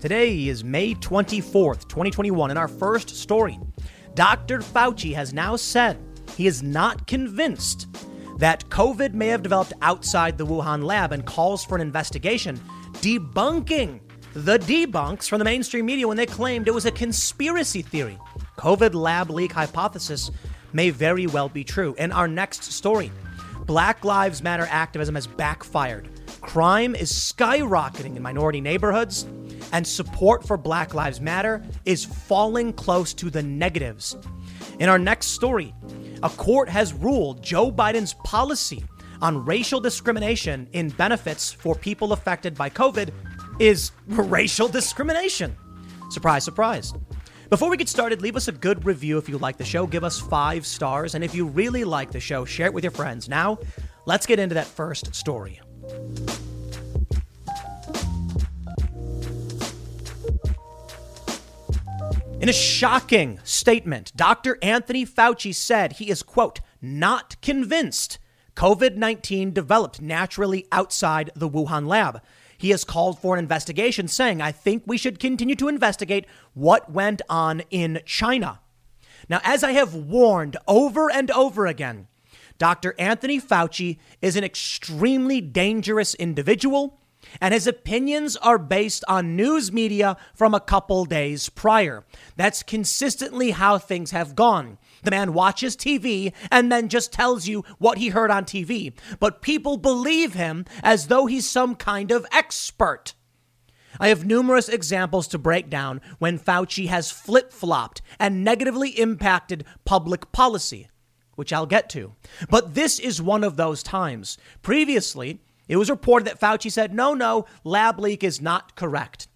Today is May 24th, 2021. In our first story, Dr. Fauci has now said he is not convinced that COVID may have developed outside the Wuhan lab and calls for an investigation, debunking the debunks from the mainstream media when they claimed it was a conspiracy theory. COVID lab leak hypothesis may very well be true. In our next story, Black Lives Matter activism has backfired. Crime is skyrocketing in minority neighborhoods, and support for Black Lives Matter is falling close to the negatives. In our next story, a court has ruled Joe Biden's policy on racial discrimination in benefits for people affected by COVID is racial discrimination. Surprise, surprise. Before we get started, leave us a good review if you like the show. Give us five stars. And if you really like the show, share it with your friends. Now, let's get into that first story. In a shocking statement, Dr. Anthony Fauci said he is, quote, not convinced COVID 19 developed naturally outside the Wuhan lab. He has called for an investigation, saying, I think we should continue to investigate what went on in China. Now, as I have warned over and over again, Dr. Anthony Fauci is an extremely dangerous individual and his opinions are based on news media from a couple days prior. That's consistently how things have gone. The man watches TV and then just tells you what he heard on TV, but people believe him as though he's some kind of expert. I have numerous examples to break down when Fauci has flip flopped and negatively impacted public policy, which I'll get to. But this is one of those times. Previously, it was reported that Fauci said, no, no, lab leak is not correct.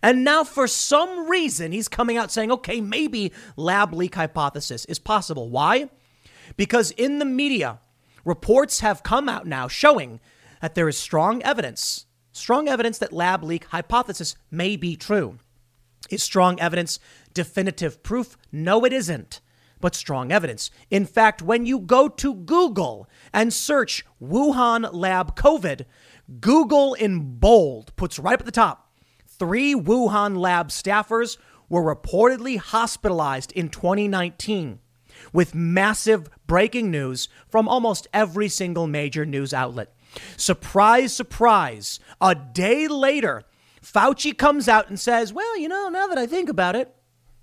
And now, for some reason, he's coming out saying, okay, maybe lab leak hypothesis is possible. Why? Because in the media, reports have come out now showing that there is strong evidence, strong evidence that lab leak hypothesis may be true. Is strong evidence definitive proof? No, it isn't but strong evidence. In fact, when you go to Google and search Wuhan lab COVID, Google in bold puts right up at the top three Wuhan lab staffers were reportedly hospitalized in 2019 with massive breaking news from almost every single major news outlet. Surprise, surprise, a day later, Fauci comes out and says, Well, you know, now that I think about it,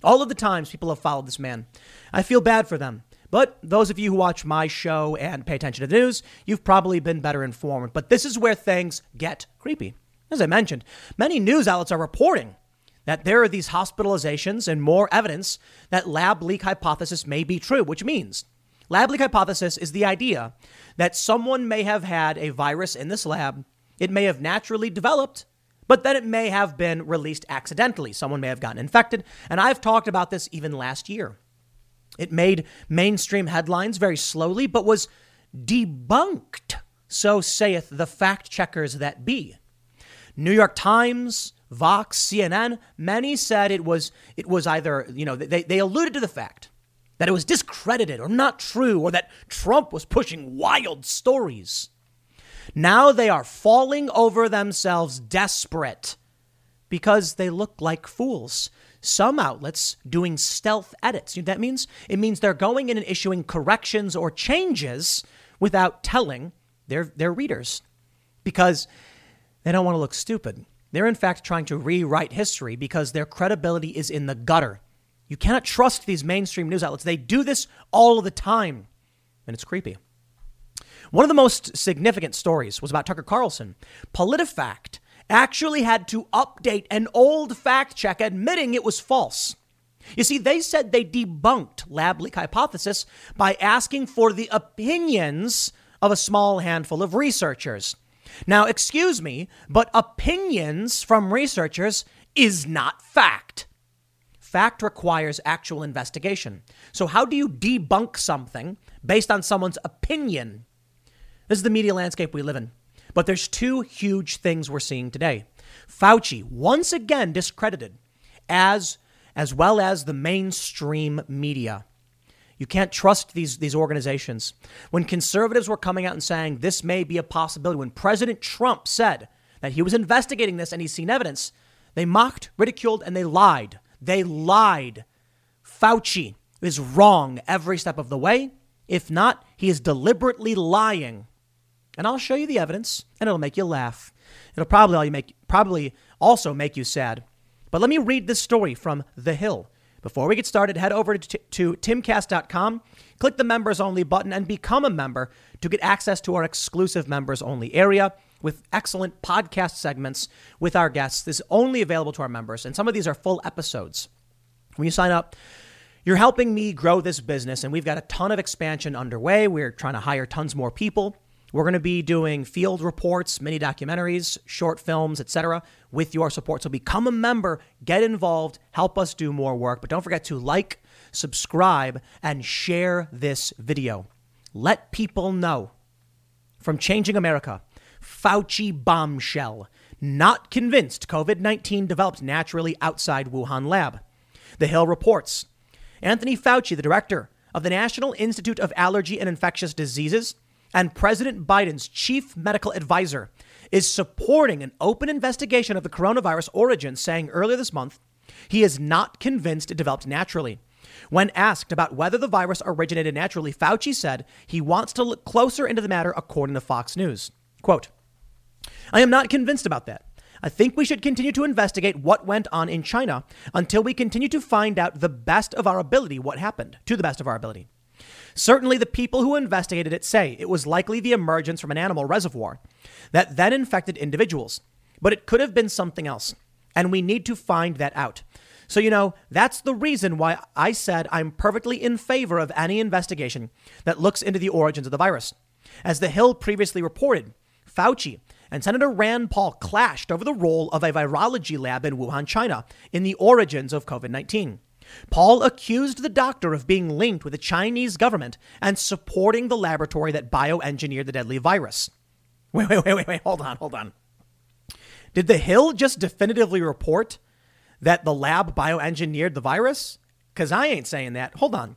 all of the times people have followed this man, I feel bad for them. But those of you who watch my show and pay attention to the news, you've probably been better informed. But this is where things get creepy. As I mentioned, many news outlets are reporting that there are these hospitalizations and more evidence that lab leak hypothesis may be true, which means lab leak hypothesis is the idea that someone may have had a virus in this lab. It may have naturally developed but then it may have been released accidentally. Someone may have gotten infected. And I've talked about this even last year. It made mainstream headlines very slowly, but was debunked, so saith the fact checkers that be. New York Times, Vox, CNN, many said it was it was either, you know, they, they alluded to the fact that it was discredited or not true, or that Trump was pushing wild stories. Now they are falling over themselves desperate because they look like fools. Some outlets doing stealth edits. You know that means? It means they're going in and issuing corrections or changes without telling their, their readers because they don't want to look stupid. They're in fact trying to rewrite history because their credibility is in the gutter. You cannot trust these mainstream news outlets. They do this all the time, and it's creepy. One of the most significant stories was about Tucker Carlson. PolitiFact actually had to update an old fact check admitting it was false. You see, they said they debunked lab leak hypothesis by asking for the opinions of a small handful of researchers. Now, excuse me, but opinions from researchers is not fact. Fact requires actual investigation. So, how do you debunk something based on someone's opinion? This is the media landscape we live in. But there's two huge things we're seeing today. Fauci, once again discredited, as, as well as the mainstream media. You can't trust these, these organizations. When conservatives were coming out and saying this may be a possibility, when President Trump said that he was investigating this and he's seen evidence, They mocked, ridiculed, and they lied. They lied. Fauci is wrong every step of the way. If not, he is deliberately lying. And I'll show you the evidence, and it'll make you laugh. It'll probably make probably also make you sad. But let me read this story from The Hill. Before we get started, head over to, to timcast.com, click the members only button, and become a member to get access to our exclusive members only area with excellent podcast segments with our guests. This is only available to our members, and some of these are full episodes. When you sign up, you're helping me grow this business, and we've got a ton of expansion underway. We're trying to hire tons more people. We're going to be doing field reports, mini documentaries, short films, etc. with your support. So become a member, get involved, help us do more work. But don't forget to like, subscribe, and share this video. Let people know. From Changing America, Fauci bombshell. Not convinced COVID 19 developed naturally outside Wuhan lab. The Hill reports Anthony Fauci, the director of the National Institute of Allergy and Infectious Diseases, and President Biden's chief medical advisor is supporting an open investigation of the coronavirus origin, saying earlier this month he is not convinced it developed naturally. When asked about whether the virus originated naturally, Fauci said he wants to look closer into the matter, according to Fox News. Quote, I am not convinced about that. I think we should continue to investigate what went on in China until we continue to find out the best of our ability what happened, to the best of our ability. Certainly, the people who investigated it say it was likely the emergence from an animal reservoir that then infected individuals, but it could have been something else, and we need to find that out. So, you know, that's the reason why I said I'm perfectly in favor of any investigation that looks into the origins of the virus. As The Hill previously reported, Fauci and Senator Rand Paul clashed over the role of a virology lab in Wuhan, China, in the origins of COVID 19. Paul accused the doctor of being linked with the Chinese government and supporting the laboratory that bioengineered the deadly virus. Wait, wait, wait, wait, wait, hold on, hold on. Did the Hill just definitively report that the lab bioengineered the virus? Because I ain't saying that. Hold on.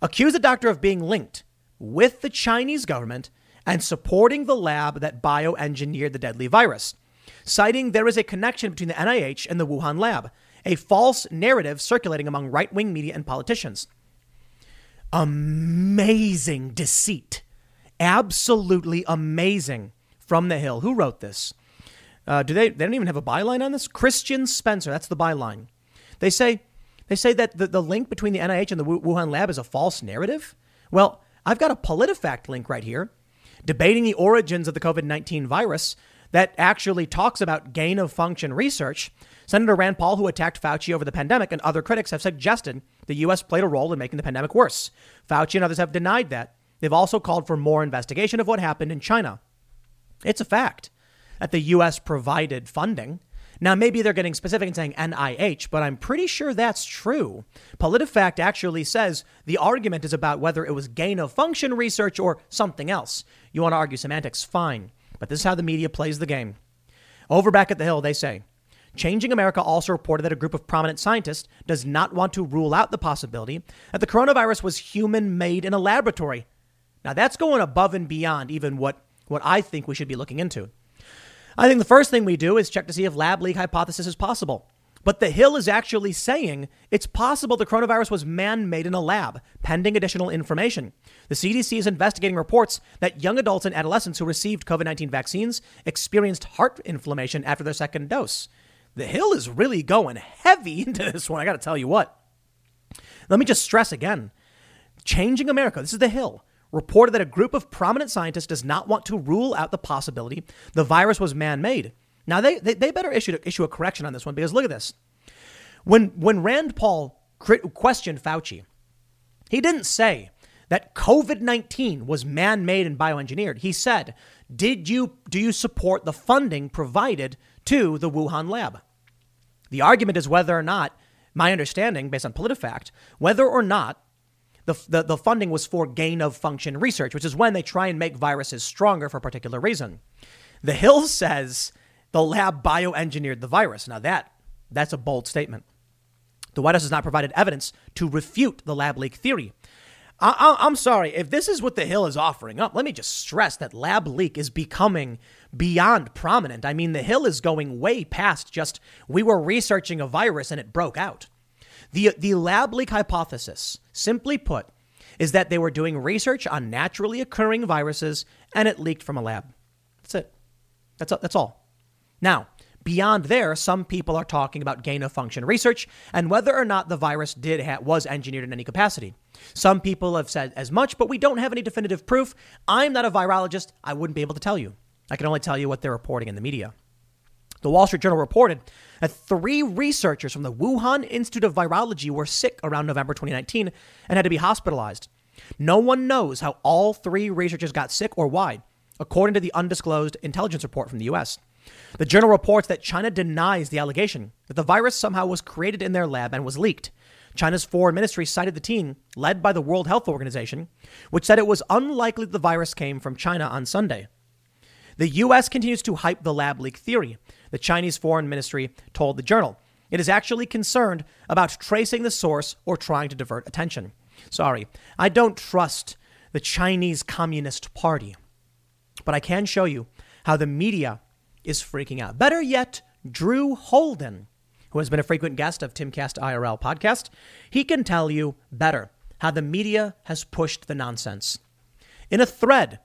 Accuse the doctor of being linked with the Chinese government and supporting the lab that bioengineered the deadly virus, citing there is a connection between the NIH and the Wuhan lab a false narrative circulating among right wing media and politicians. Amazing deceit. Absolutely amazing from the Hill. Who wrote this? Uh, do they? They don't even have a byline on this. Christian Spencer. That's the byline. They say they say that the, the link between the NIH and the Wuhan lab is a false narrative. Well, I've got a PolitiFact link right here, debating the origins of the COVID nineteen virus that actually talks about gain of function research Senator Rand Paul, who attacked Fauci over the pandemic, and other critics have suggested the U.S. played a role in making the pandemic worse. Fauci and others have denied that. They've also called for more investigation of what happened in China. It's a fact that the U.S. provided funding. Now, maybe they're getting specific and saying NIH, but I'm pretty sure that's true. PolitiFact actually says the argument is about whether it was gain of function research or something else. You want to argue semantics? Fine. But this is how the media plays the game. Over back at the Hill, they say Changing America also reported that a group of prominent scientists does not want to rule out the possibility that the coronavirus was human made in a laboratory. Now, that's going above and beyond even what, what I think we should be looking into. I think the first thing we do is check to see if lab leak hypothesis is possible. But the Hill is actually saying it's possible the coronavirus was man made in a lab, pending additional information. The CDC is investigating reports that young adults and adolescents who received COVID 19 vaccines experienced heart inflammation after their second dose. The Hill is really going heavy into this one. I got to tell you what. Let me just stress again Changing America, this is The Hill, reported that a group of prominent scientists does not want to rule out the possibility the virus was man made. Now, they, they, they better issue, issue a correction on this one because look at this. When, when Rand Paul questioned Fauci, he didn't say that COVID 19 was man made and bioengineered. He said, Did you, Do you support the funding provided to the Wuhan lab. The argument is whether or not, my understanding based on PolitiFact, whether or not the, the, the, funding was for gain of function research, which is when they try and make viruses stronger for a particular reason. The Hill says the lab bioengineered the virus. Now that that's a bold statement. The White House has not provided evidence to refute the lab leak theory. I, am sorry. If this is what the Hill is offering up, let me just stress that lab leak is becoming beyond prominent. I mean, the Hill is going way past just we were researching a virus and it broke out. The, the lab leak hypothesis, simply put, is that they were doing research on naturally occurring viruses and it leaked from a lab. That's it. That's, that's all. Now, beyond there, some people are talking about gain of function research and whether or not the virus did ha- was engineered in any capacity. Some people have said as much, but we don't have any definitive proof. I'm not a virologist. I wouldn't be able to tell you. I can only tell you what they're reporting in the media. The Wall Street Journal reported that three researchers from the Wuhan Institute of Virology were sick around November 2019 and had to be hospitalized. No one knows how all three researchers got sick or why, according to the undisclosed intelligence report from the US. The journal reports that China denies the allegation that the virus somehow was created in their lab and was leaked. China's foreign ministry cited the team, led by the World Health Organization, which said it was unlikely the virus came from China on Sunday. The U.S. continues to hype the lab leak theory, the Chinese foreign ministry told the journal. It is actually concerned about tracing the source or trying to divert attention. Sorry, I don't trust the Chinese Communist Party, but I can show you how the media is freaking out. Better yet, Drew Holden, who has been a frequent guest of Timcast IRL podcast, he can tell you better how the media has pushed the nonsense. In a thread,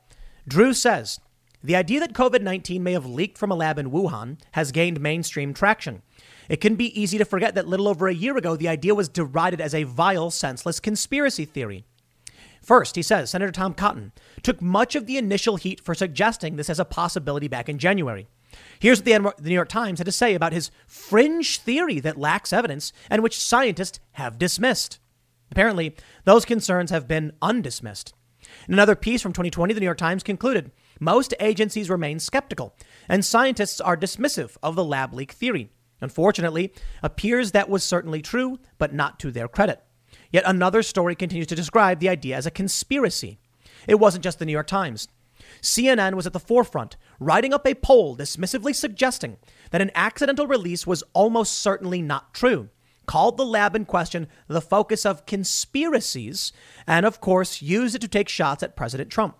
Drew says the idea that COVID 19 may have leaked from a lab in Wuhan has gained mainstream traction. It can be easy to forget that little over a year ago, the idea was derided as a vile, senseless conspiracy theory. First, he says Senator Tom Cotton took much of the initial heat for suggesting this as a possibility back in January. Here's what the New York Times had to say about his fringe theory that lacks evidence and which scientists have dismissed. Apparently, those concerns have been undismissed. In another piece from 2020, the New York Times concluded most agencies remain skeptical, and scientists are dismissive of the lab leak theory. Unfortunately, appears that was certainly true, but not to their credit. Yet another story continues to describe the idea as a conspiracy. It wasn't just the New York Times. CNN was at the forefront, writing up a poll dismissively suggesting that an accidental release was almost certainly not true, called the lab in question the focus of conspiracies, and of course used it to take shots at President Trump.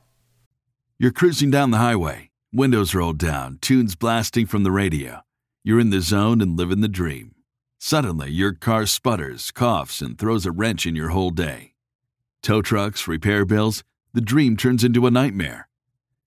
You're cruising down the highway, windows rolled down, tunes blasting from the radio. You're in the zone and living the dream. Suddenly, your car sputters, coughs, and throws a wrench in your whole day. Tow trucks, repair bills, the dream turns into a nightmare.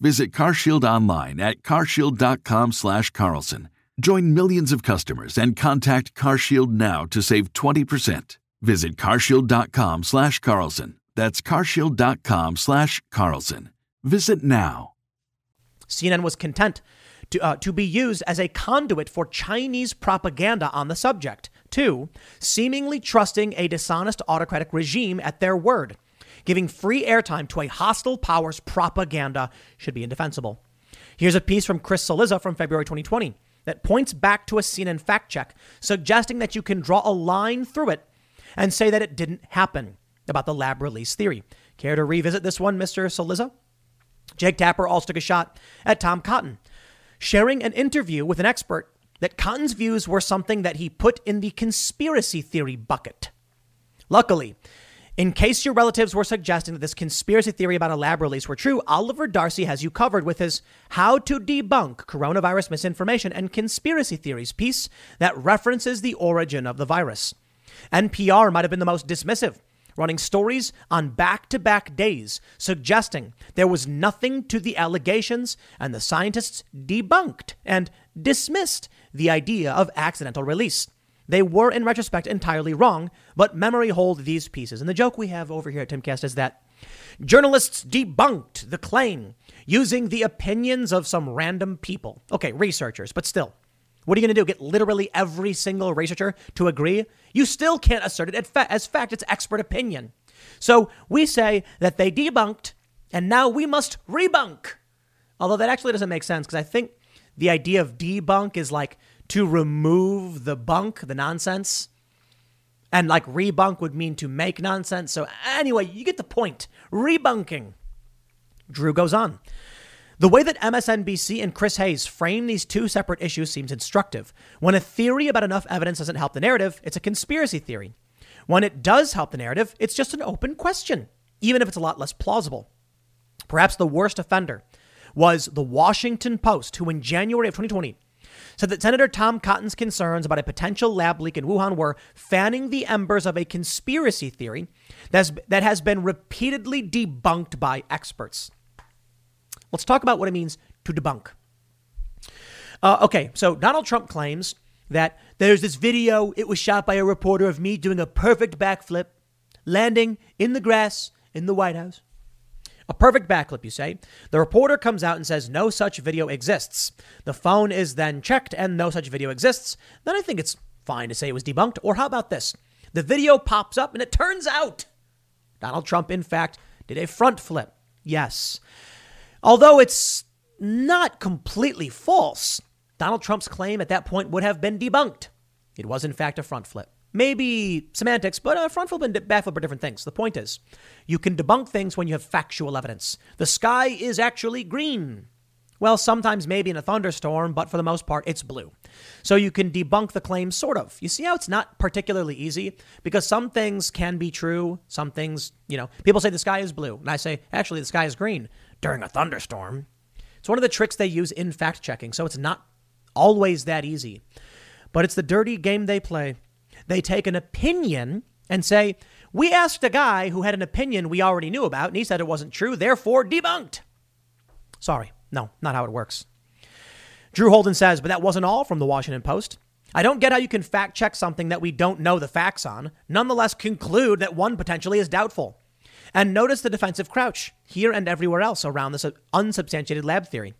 Visit CarShield online at carshield.com slash carlson. Join millions of customers and contact CarShield now to save 20%. Visit carshield.com slash carlson. That's carshield.com/carlson. Visit now. CNN was content to, uh, to be used as a conduit for Chinese propaganda on the subject. Two, seemingly trusting a dishonest autocratic regime at their word. Giving free airtime to a hostile power's propaganda should be indefensible. Here's a piece from Chris Cillizza from February 2020 that points back to a CNN fact check, suggesting that you can draw a line through it and say that it didn't happen about the lab release theory. Care to revisit this one, Mr. Cillizza? Jake Tapper also took a shot at Tom Cotton, sharing an interview with an expert that Cotton's views were something that he put in the conspiracy theory bucket. Luckily, in case your relatives were suggesting that this conspiracy theory about a lab release were true, Oliver Darcy has you covered with his How to Debunk Coronavirus Misinformation and Conspiracy Theories piece that references the origin of the virus. NPR might have been the most dismissive, running stories on back to back days, suggesting there was nothing to the allegations, and the scientists debunked and dismissed the idea of accidental release. They were, in retrospect, entirely wrong, but memory hold these pieces. And the joke we have over here at Timcast is that journalists debunked the claim using the opinions of some random people. Okay, researchers, but still. What are you going to do? Get literally every single researcher to agree? You still can't assert it as fact. It's expert opinion. So we say that they debunked, and now we must rebunk. Although that actually doesn't make sense because I think the idea of debunk is like to remove the bunk, the nonsense. And like rebunk would mean to make nonsense. So anyway, you get the point. Rebunking. Drew goes on. The way that MSNBC and Chris Hayes frame these two separate issues seems instructive. When a theory about enough evidence doesn't help the narrative, it's a conspiracy theory. When it does help the narrative, it's just an open question, even if it's a lot less plausible. Perhaps the worst offender was the Washington Post, who in January of 2020 said that Senator Tom Cotton's concerns about a potential lab leak in Wuhan were fanning the embers of a conspiracy theory that's, that has been repeatedly debunked by experts. Let's talk about what it means to debunk. Uh, okay, so Donald Trump claims that there's this video, it was shot by a reporter of me doing a perfect backflip, landing in the grass in the White House. A perfect backflip, you say. The reporter comes out and says no such video exists. The phone is then checked and no such video exists. Then I think it's fine to say it was debunked. Or how about this? The video pops up and it turns out Donald Trump, in fact, did a front flip. Yes. Although it's not completely false, Donald Trump's claim at that point would have been debunked. It was, in fact, a front flip. Maybe semantics, but a front flip and back flip are different things. The point is, you can debunk things when you have factual evidence. The sky is actually green. Well, sometimes maybe in a thunderstorm, but for the most part, it's blue. So you can debunk the claim, sort of. You see how it's not particularly easy? Because some things can be true. Some things, you know, people say the sky is blue. And I say, actually, the sky is green during a thunderstorm. It's one of the tricks they use in fact checking. So it's not always that easy. But it's the dirty game they play. They take an opinion and say, We asked a guy who had an opinion we already knew about, and he said it wasn't true, therefore debunked. Sorry, no, not how it works. Drew Holden says, But that wasn't all from the Washington Post. I don't get how you can fact check something that we don't know the facts on, nonetheless conclude that one potentially is doubtful. And notice the defensive crouch here and everywhere else around this unsubstantiated lab theory.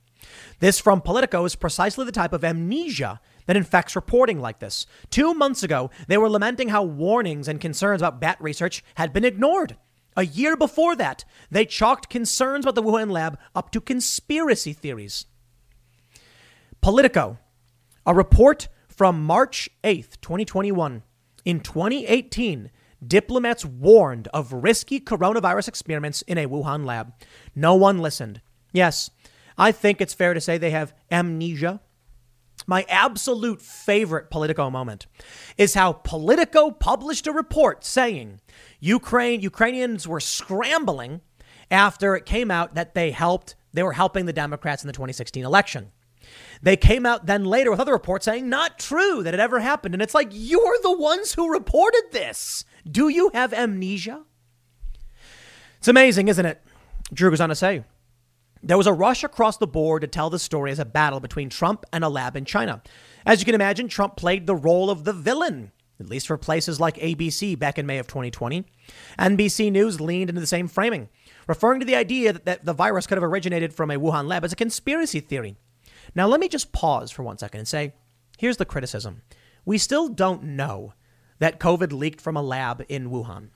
This from Politico is precisely the type of amnesia that infects reporting like this. Two months ago, they were lamenting how warnings and concerns about bat research had been ignored. A year before that, they chalked concerns about the Wuhan lab up to conspiracy theories. Politico, a report from March 8th, 2021. In 2018, diplomats warned of risky coronavirus experiments in a Wuhan lab. No one listened. Yes, I think it's fair to say they have amnesia. My absolute favorite Politico moment is how Politico published a report saying Ukraine Ukrainians were scrambling after it came out that they helped they were helping the Democrats in the 2016 election. They came out then later with other reports saying not true that it ever happened and it's like you're the ones who reported this. Do you have amnesia? It's amazing, isn't it? Drew goes on to say, there was a rush across the board to tell the story as a battle between Trump and a lab in China. As you can imagine, Trump played the role of the villain, at least for places like ABC back in May of 2020. NBC News leaned into the same framing, referring to the idea that, the virus could have originated from a Wuhan lab as a conspiracy theory. Now, let me just pause for one second and say here's the criticism. We still don't know that COVID leaked from a lab in Wuhan.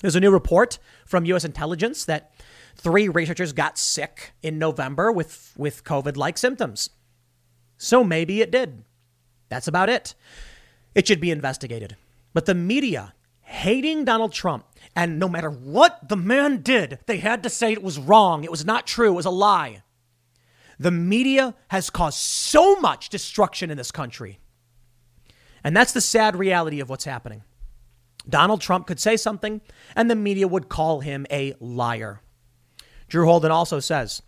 There's a new report from U.S. intelligence that Three researchers got sick in November with, with COVID like symptoms. So maybe it did. That's about it. It should be investigated. But the media hating Donald Trump, and no matter what the man did, they had to say it was wrong, it was not true, it was a lie. The media has caused so much destruction in this country. And that's the sad reality of what's happening. Donald Trump could say something, and the media would call him a liar. Drew Holden also says,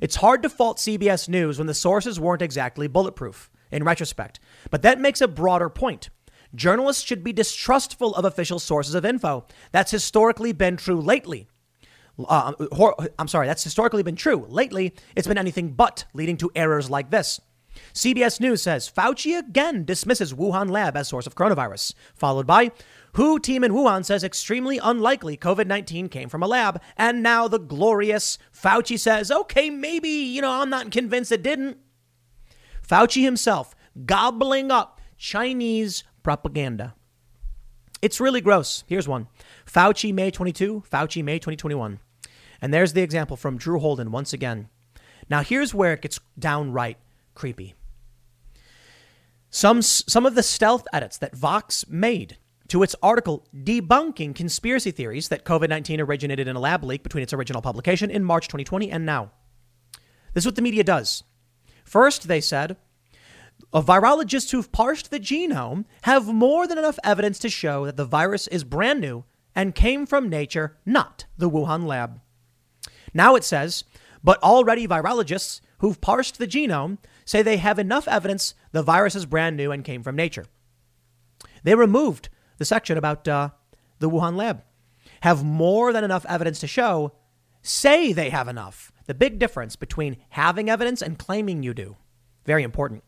It's hard to fault CBS News when the sources weren't exactly bulletproof, in retrospect, but that makes a broader point. Journalists should be distrustful of official sources of info. That's historically been true lately. Uh, I'm sorry, that's historically been true. Lately, it's been anything but, leading to errors like this. CBS News says Fauci again dismisses Wuhan lab as source of coronavirus, followed by WHO team in Wuhan says extremely unlikely COVID 19 came from a lab. And now the glorious Fauci says, okay, maybe, you know, I'm not convinced it didn't. Fauci himself gobbling up Chinese propaganda. It's really gross. Here's one Fauci, May 22, Fauci, May 2021. And there's the example from Drew Holden once again. Now, here's where it gets downright creepy. Some, some of the stealth edits that Vox made to its article debunking conspiracy theories that COVID 19 originated in a lab leak between its original publication in March 2020 and now. This is what the media does. First, they said, virologists who've parsed the genome have more than enough evidence to show that the virus is brand new and came from nature, not the Wuhan lab. Now it says, but already virologists who've parsed the genome say they have enough evidence the virus is brand new and came from nature. They removed the section about uh, the Wuhan lab. Have more than enough evidence to show, say they have enough. The big difference between having evidence and claiming you do. Very important.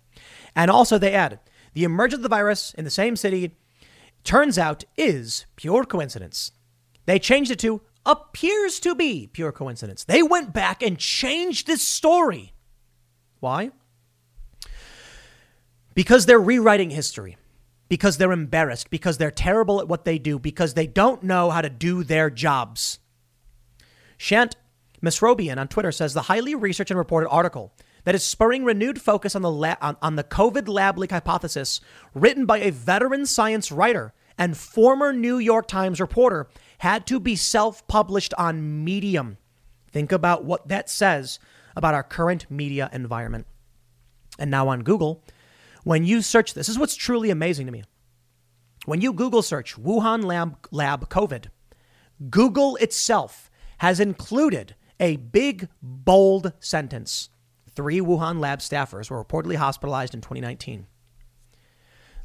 And also, they add the emergence of the virus in the same city turns out is pure coincidence. They changed it to appears to be pure coincidence. They went back and changed this story. Why? Because they're rewriting history, because they're embarrassed, because they're terrible at what they do, because they don't know how to do their jobs. Shant Mesrobian on Twitter says the highly researched and reported article that is spurring renewed focus on the, la- on, on the COVID lab leak hypothesis, written by a veteran science writer and former New York Times reporter, had to be self published on Medium. Think about what that says about our current media environment. And now on Google, when you search this, this is what's truly amazing to me. When you Google search Wuhan lab, lab COVID, Google itself has included a big, bold sentence Three Wuhan lab staffers were reportedly hospitalized in 2019.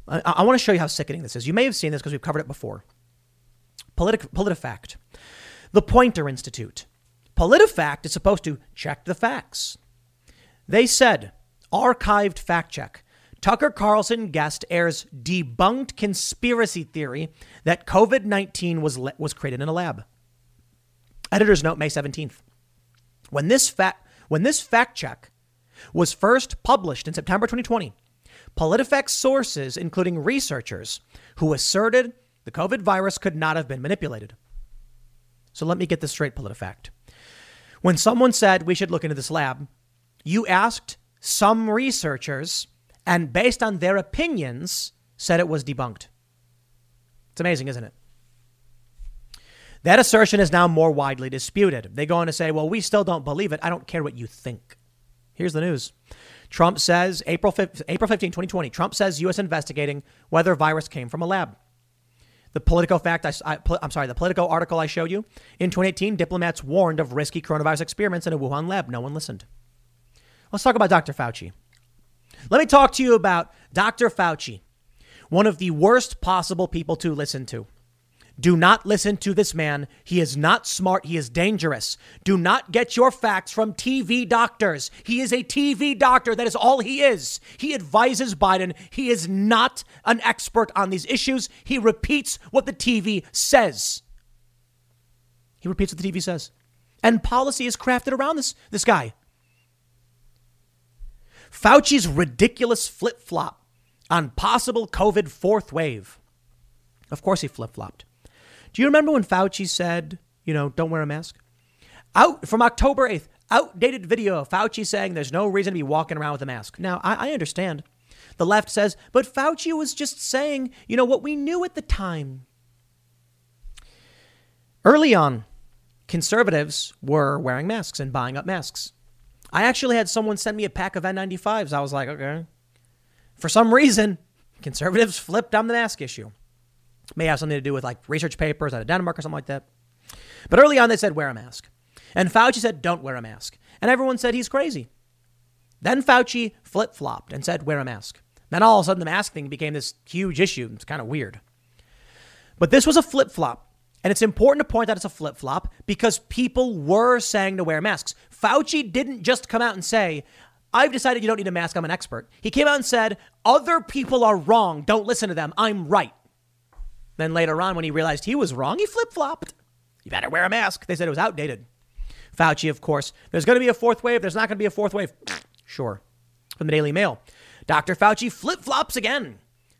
I, I want to show you how sickening this is. You may have seen this because we've covered it before. Politic, PolitiFact, the Poynter Institute. PolitiFact is supposed to check the facts. They said, archived fact check. Tucker Carlson guest airs debunked conspiracy theory that COVID 19 was, was created in a lab. Editor's note, May 17th. When this, fa- when this fact check was first published in September 2020. PolitiFact sources, including researchers, who asserted the COVID virus could not have been manipulated. So let me get this straight, PolitiFact. When someone said we should look into this lab, you asked some researchers, and based on their opinions, said it was debunked. It's amazing, isn't it? That assertion is now more widely disputed. They go on to say, well, we still don't believe it. I don't care what you think. Here's the news. Trump says April 5, April 15, 2020. Trump says U.S. investigating whether virus came from a lab. The Politico fact, I, I, I'm sorry, the Politico article I showed you. In 2018, diplomats warned of risky coronavirus experiments in a Wuhan lab. No one listened. Let's talk about Dr. Fauci. Let me talk to you about Dr. Fauci, one of the worst possible people to listen to. Do not listen to this man. He is not smart. He is dangerous. Do not get your facts from TV doctors. He is a TV doctor. That is all he is. He advises Biden. He is not an expert on these issues. He repeats what the TV says. He repeats what the TV says. And policy is crafted around this, this guy. Fauci's ridiculous flip flop on possible COVID fourth wave. Of course, he flip flopped. Do you remember when Fauci said, you know, don't wear a mask? Out from October 8th, outdated video of Fauci saying there's no reason to be walking around with a mask. Now, I, I understand. The left says, but Fauci was just saying, you know, what we knew at the time. Early on, conservatives were wearing masks and buying up masks. I actually had someone send me a pack of N95s. I was like, okay. For some reason, conservatives flipped on the mask issue. May have something to do with like research papers out of Denmark or something like that. But early on, they said, wear a mask. And Fauci said, don't wear a mask. And everyone said he's crazy. Then Fauci flip flopped and said, wear a mask. Then all of a sudden, the mask thing became this huge issue. It's kind of weird. But this was a flip flop. And it's important to point out it's a flip flop because people were saying to wear masks. Fauci didn't just come out and say, I've decided you don't need a mask. I'm an expert. He came out and said, other people are wrong. Don't listen to them. I'm right. Then later on, when he realized he was wrong, he flip flopped. You better wear a mask. They said it was outdated. Fauci, of course, there's going to be a fourth wave. There's not going to be a fourth wave. Sure. From the Daily Mail. Dr. Fauci flip flops again.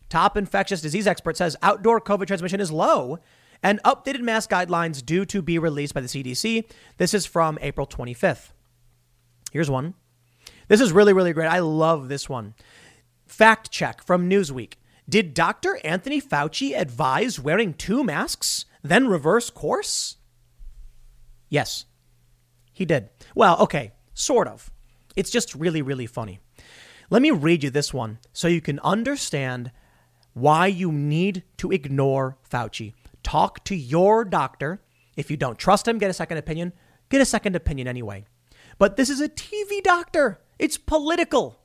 top infectious disease expert, says outdoor COVID transmission is low and updated mask guidelines due to be released by the CDC. This is from April 25th. Here's one. This is really, really great. I love this one. Fact check from Newsweek. Did Dr. Anthony Fauci advise wearing two masks, then reverse course? Yes, he did. Well, okay, sort of. It's just really, really funny. Let me read you this one so you can understand why you need to ignore Fauci. Talk to your doctor. If you don't trust him, get a second opinion. Get a second opinion anyway. But this is a TV doctor, it's political.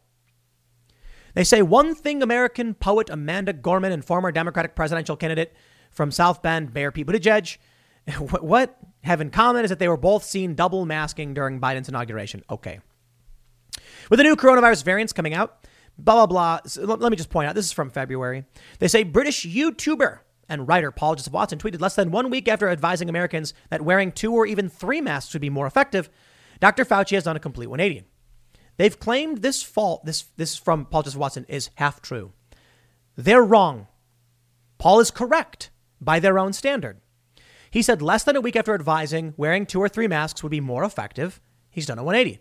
They say one thing American poet Amanda Gorman and former Democratic presidential candidate from South Bend, Mayor Pete Buttigieg, what have in common is that they were both seen double masking during Biden's inauguration. Okay. With the new coronavirus variants coming out, blah, blah, blah. Let me just point out this is from February. They say British YouTuber and writer Paul Joseph Watson tweeted less than one week after advising Americans that wearing two or even three masks would be more effective. Dr. Fauci has done a complete 180. They've claimed this fault, this, this from Paul Joseph Watson, is half true. They're wrong. Paul is correct by their own standard. He said less than a week after advising wearing two or three masks would be more effective, he's done a 180.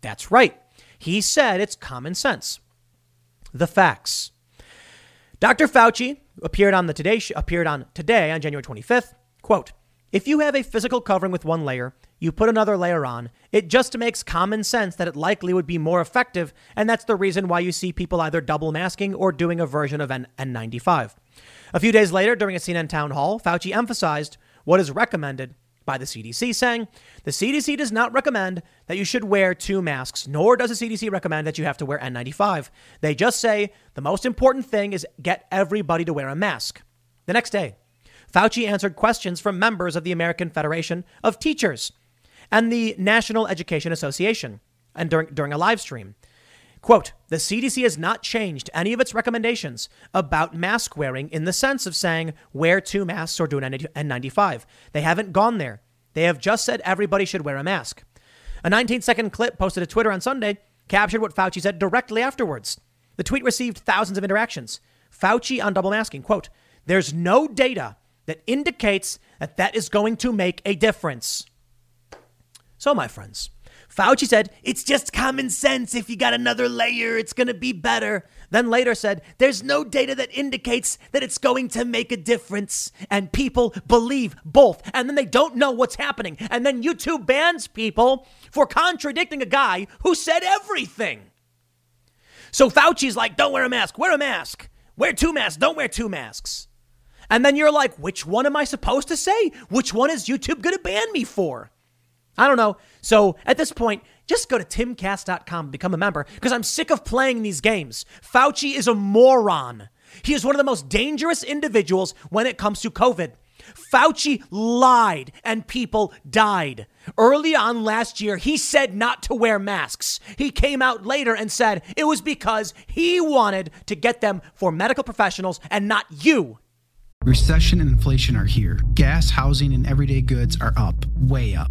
That's right. He said it's common sense. The facts. Dr. Fauci appeared on the Today appeared on today on January 25th. Quote: If you have a physical covering with one layer, you put another layer on. It just makes common sense that it likely would be more effective, and that's the reason why you see people either double masking or doing a version of N- N95. A few days later, during a CNN town hall, Fauci emphasized what is recommended by the CDC, saying the CDC does not recommend that you should wear two masks, nor does the CDC recommend that you have to wear N95. They just say the most important thing is get everybody to wear a mask. The next day, Fauci answered questions from members of the American Federation of Teachers and the National Education Association and during, during a live stream. Quote, the CDC has not changed any of its recommendations about mask wearing in the sense of saying wear two masks or do an N95. They haven't gone there. They have just said everybody should wear a mask. A 19 second clip posted to Twitter on Sunday captured what Fauci said directly afterwards. The tweet received thousands of interactions. Fauci on double masking, quote, there's no data that indicates that that is going to make a difference. So, my friends, Fauci said, it's just common sense. If you got another layer, it's going to be better. Then later said, there's no data that indicates that it's going to make a difference. And people believe both. And then they don't know what's happening. And then YouTube bans people for contradicting a guy who said everything. So Fauci's like, don't wear a mask, wear a mask. Wear two masks, don't wear two masks. And then you're like, which one am I supposed to say? Which one is YouTube going to ban me for? I don't know. So at this point, just go to timcast.com become a member because I'm sick of playing these games. Fauci is a moron. He is one of the most dangerous individuals when it comes to COVID. Fauci lied and people died. Early on last year, he said not to wear masks. He came out later and said it was because he wanted to get them for medical professionals and not you. Recession and inflation are here. Gas, housing, and everyday goods are up, way up.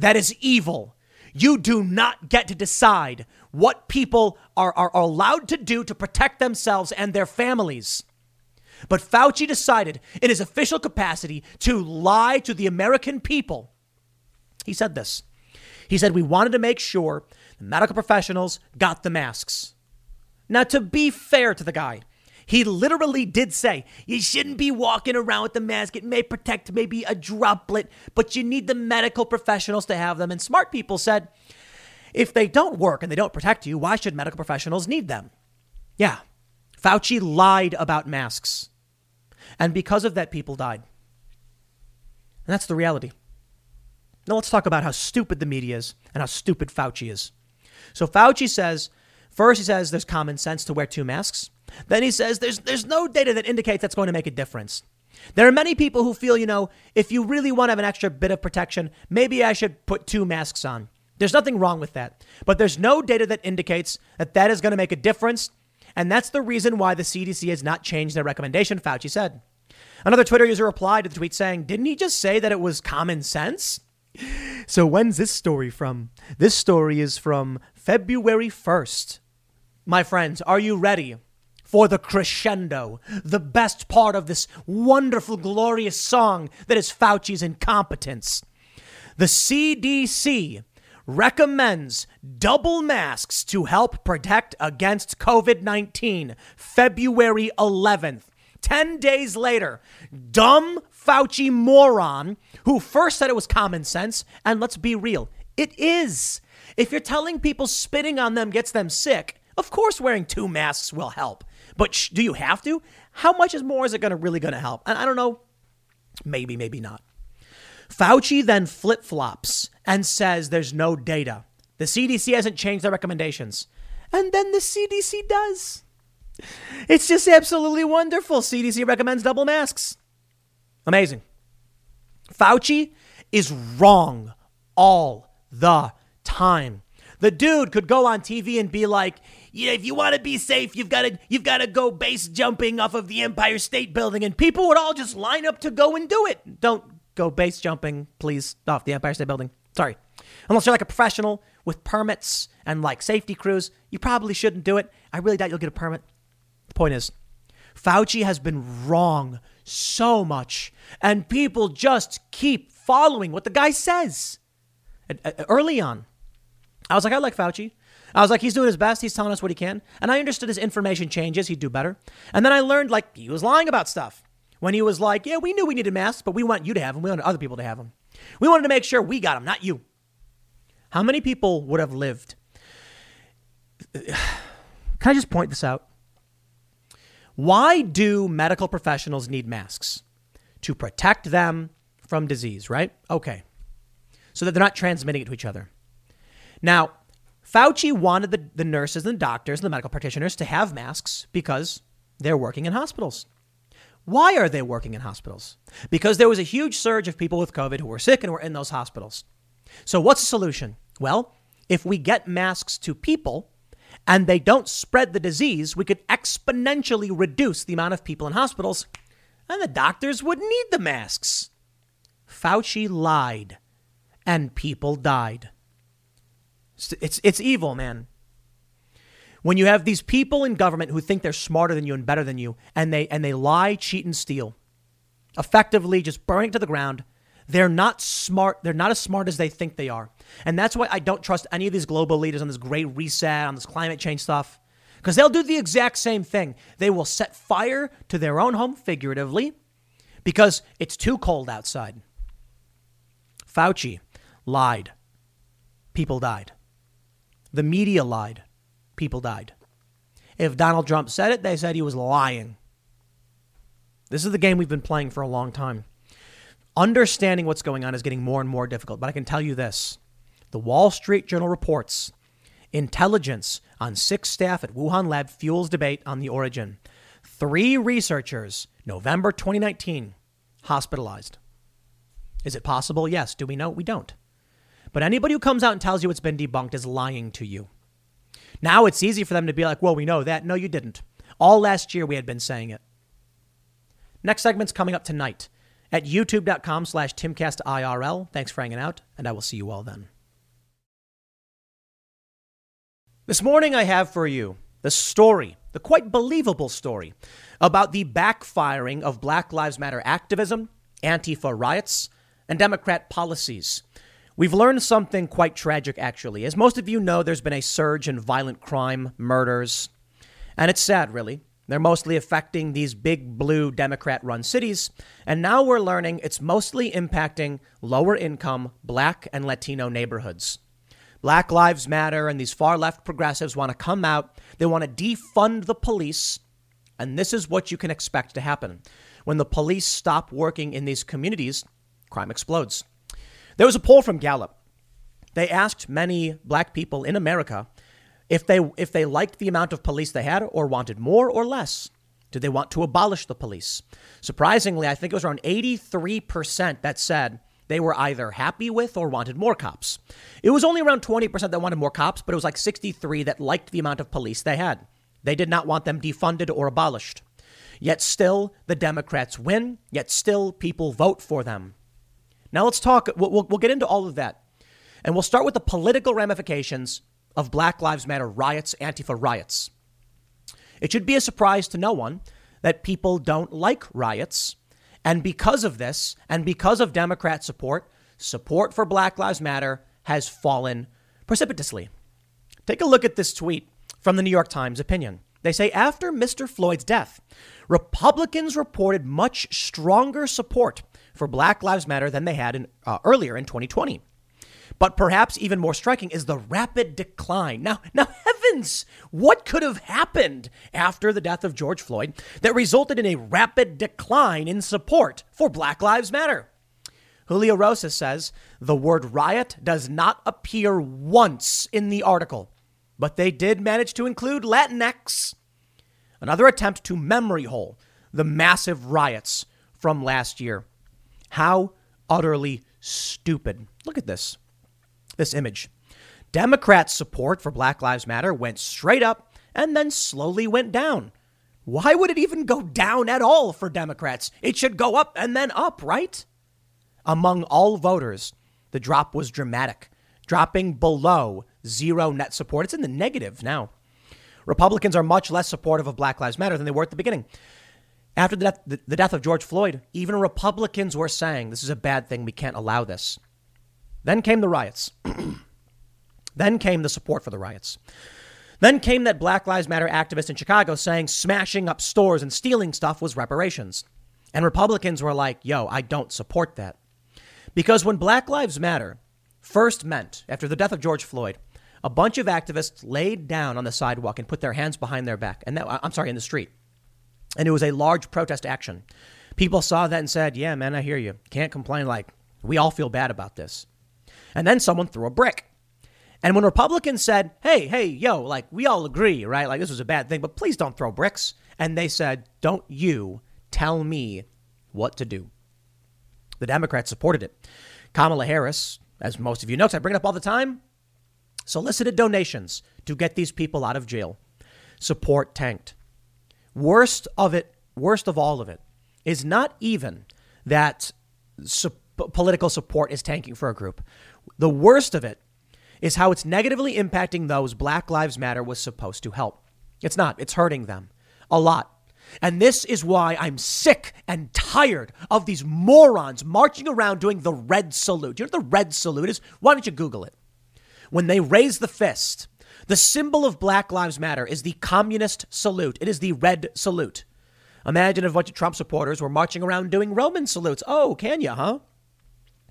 That is evil. You do not get to decide what people are, are, allowed to do to protect themselves and their families. But Fauci decided in his official capacity to lie to the American people. He said this. He said, We wanted to make sure the medical professionals got the masks. Now, to be fair to the guy, He literally did say, you shouldn't be walking around with the mask. It may protect maybe a droplet, but you need the medical professionals to have them. And smart people said, if they don't work and they don't protect you, why should medical professionals need them? Yeah. Fauci lied about masks. And because of that, people died. And that's the reality. Now let's talk about how stupid the media is and how stupid Fauci is. So Fauci says, first he says there's common sense to wear two masks. Then he says there's there's no data that indicates that's going to make a difference. There are many people who feel, you know, if you really want to have an extra bit of protection, maybe I should put two masks on. There's nothing wrong with that. But there's no data that indicates that that is going to make a difference. And that's the reason why the CDC has not changed their recommendation, Fauci said. Another Twitter user replied to the tweet saying, Didn't he just say that it was common sense? So when's this story from? This story is from February 1st. My friends, are you ready for the crescendo, the best part of this wonderful, glorious song that is Fauci's incompetence? The CDC recommends double masks to help protect against COVID 19, February 11th. 10 days later, dumb Fauci moron who first said it was common sense, and let's be real, it is. If you're telling people spitting on them gets them sick, of course wearing two masks will help. But sh- do you have to? How much is more is it going to really going to help? And I don't know. Maybe, maybe not. Fauci then flip flops and says there's no data. The CDC hasn't changed their recommendations. And then the CDC does. It's just absolutely wonderful. CDC recommends double masks. Amazing. Fauci is wrong all the time. The dude could go on TV and be like, yeah, if you want to be safe, you've got to you've got to go base jumping off of the Empire State Building, and people would all just line up to go and do it. Don't go base jumping, please, off the Empire State Building. Sorry, unless you're like a professional with permits and like safety crews, you probably shouldn't do it. I really doubt you'll get a permit. The point is, Fauci has been wrong so much, and people just keep following what the guy says. Uh, early on, I was like, I like Fauci. I was like, he's doing his best. He's telling us what he can. And I understood his information changes, he'd do better. And then I learned, like, he was lying about stuff. When he was like, yeah, we knew we needed masks, but we want you to have them. We wanted other people to have them. We wanted to make sure we got them, not you. How many people would have lived? Can I just point this out? Why do medical professionals need masks? To protect them from disease, right? Okay. So that they're not transmitting it to each other. Now, Fauci wanted the, the nurses and doctors and the medical practitioners to have masks because they're working in hospitals. Why are they working in hospitals? Because there was a huge surge of people with COVID who were sick and were in those hospitals. So, what's the solution? Well, if we get masks to people and they don't spread the disease, we could exponentially reduce the amount of people in hospitals and the doctors wouldn't need the masks. Fauci lied and people died. It's, it's evil, man. When you have these people in government who think they're smarter than you and better than you, and they and they lie, cheat, and steal, effectively just burning to the ground, they're not smart. They're not as smart as they think they are. And that's why I don't trust any of these global leaders on this great reset, on this climate change stuff, because they'll do the exact same thing. They will set fire to their own home, figuratively, because it's too cold outside. Fauci lied. People died. The media lied. People died. If Donald Trump said it, they said he was lying. This is the game we've been playing for a long time. Understanding what's going on is getting more and more difficult, but I can tell you this. The Wall Street Journal reports intelligence on six staff at Wuhan lab fuels debate on the origin. Three researchers, November 2019, hospitalized. Is it possible? Yes. Do we know? We don't. But anybody who comes out and tells you it's been debunked is lying to you. Now it's easy for them to be like, well, we know that. No, you didn't. All last year we had been saying it. Next segment's coming up tonight at youtube.com slash timcastirl. Thanks for hanging out, and I will see you all then. This morning I have for you the story, the quite believable story, about the backfiring of Black Lives Matter activism, Antifa riots, and Democrat policies. We've learned something quite tragic, actually. As most of you know, there's been a surge in violent crime, murders, and it's sad, really. They're mostly affecting these big blue Democrat run cities. And now we're learning it's mostly impacting lower income black and Latino neighborhoods. Black Lives Matter and these far left progressives want to come out. They want to defund the police. And this is what you can expect to happen. When the police stop working in these communities, crime explodes. There was a poll from Gallup. They asked many black people in America if they if they liked the amount of police they had or wanted more or less. Did they want to abolish the police? Surprisingly, I think it was around 83% that said they were either happy with or wanted more cops. It was only around 20% that wanted more cops, but it was like 63 that liked the amount of police they had. They did not want them defunded or abolished. Yet still, the Democrats win, yet still, people vote for them. Now let's talk, we'll, we'll, we'll get into all of that. And we'll start with the political ramifications of Black Lives Matter riots, Antifa riots. It should be a surprise to no one that people don't like riots. And because of this, and because of Democrat support, support for Black Lives Matter has fallen precipitously. Take a look at this tweet from the New York Times opinion. They say after Mr. Floyd's death, Republicans reported much stronger support for Black Lives Matter than they had in, uh, earlier in 2020. But perhaps even more striking is the rapid decline. Now, now heavens, what could have happened after the death of George Floyd that resulted in a rapid decline in support for Black Lives Matter? Julio Rosas says the word riot does not appear once in the article, but they did manage to include Latinx. Another attempt to memory hole the massive riots from last year. How utterly stupid. Look at this this image. Democrats' support for Black Lives Matter went straight up and then slowly went down. Why would it even go down at all for Democrats? It should go up and then up, right? Among all voters, the drop was dramatic, dropping below zero net support. It's in the negative now. Republicans are much less supportive of Black Lives Matter than they were at the beginning. After the death, the, death of George Floyd, even Republicans were saying this is a bad thing. We can't allow this. Then came the riots. then came the support for the riots. Then came that Black Lives Matter activist in Chicago saying smashing up stores and stealing stuff was reparations. And Republicans were like, yo, I don't support that. Because when Black Lives Matter first meant, after the death of George Floyd, a bunch of activists laid down on the sidewalk and put their hands behind their back. And that, I'm sorry, in the street. And it was a large protest action. People saw that and said, yeah, man, I hear you. Can't complain. Like, we all feel bad about this. And then someone threw a brick. And when Republicans said, hey, hey, yo, like we all agree, right? Like this was a bad thing, but please don't throw bricks. And they said, don't you tell me what to do. The Democrats supported it. Kamala Harris, as most of you know, I bring it up all the time, solicited donations to get these people out of jail. Support tanked. Worst of it, worst of all of it, is not even that su- political support is tanking for a group. The worst of it is how it's negatively impacting those Black Lives Matter was supposed to help. It's not, it's hurting them a lot. And this is why I'm sick and tired of these morons marching around doing the red salute. You know what the red salute is? Why don't you Google it? When they raise the fist, the symbol of Black Lives Matter is the communist salute. It is the red salute. Imagine if a bunch of Trump supporters were marching around doing Roman salutes. Oh, can you, huh?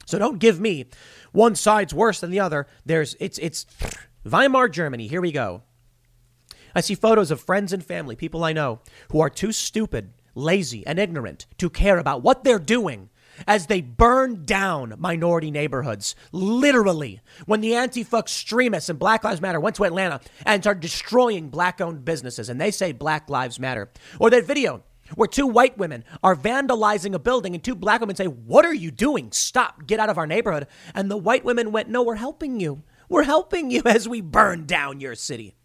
So don't give me one side's worse than the other. There's it's it's Weimar Germany. Here we go. I see photos of friends and family, people I know, who are too stupid, lazy, and ignorant to care about what they're doing as they burn down minority neighborhoods. Literally, when the Antifa extremists and Black Lives Matter went to Atlanta and started destroying black owned businesses, and they say Black Lives Matter. Or that video where two white women are vandalizing a building and two black women say, What are you doing? Stop, get out of our neighborhood. And the white women went, No, we're helping you. We're helping you as we burn down your city.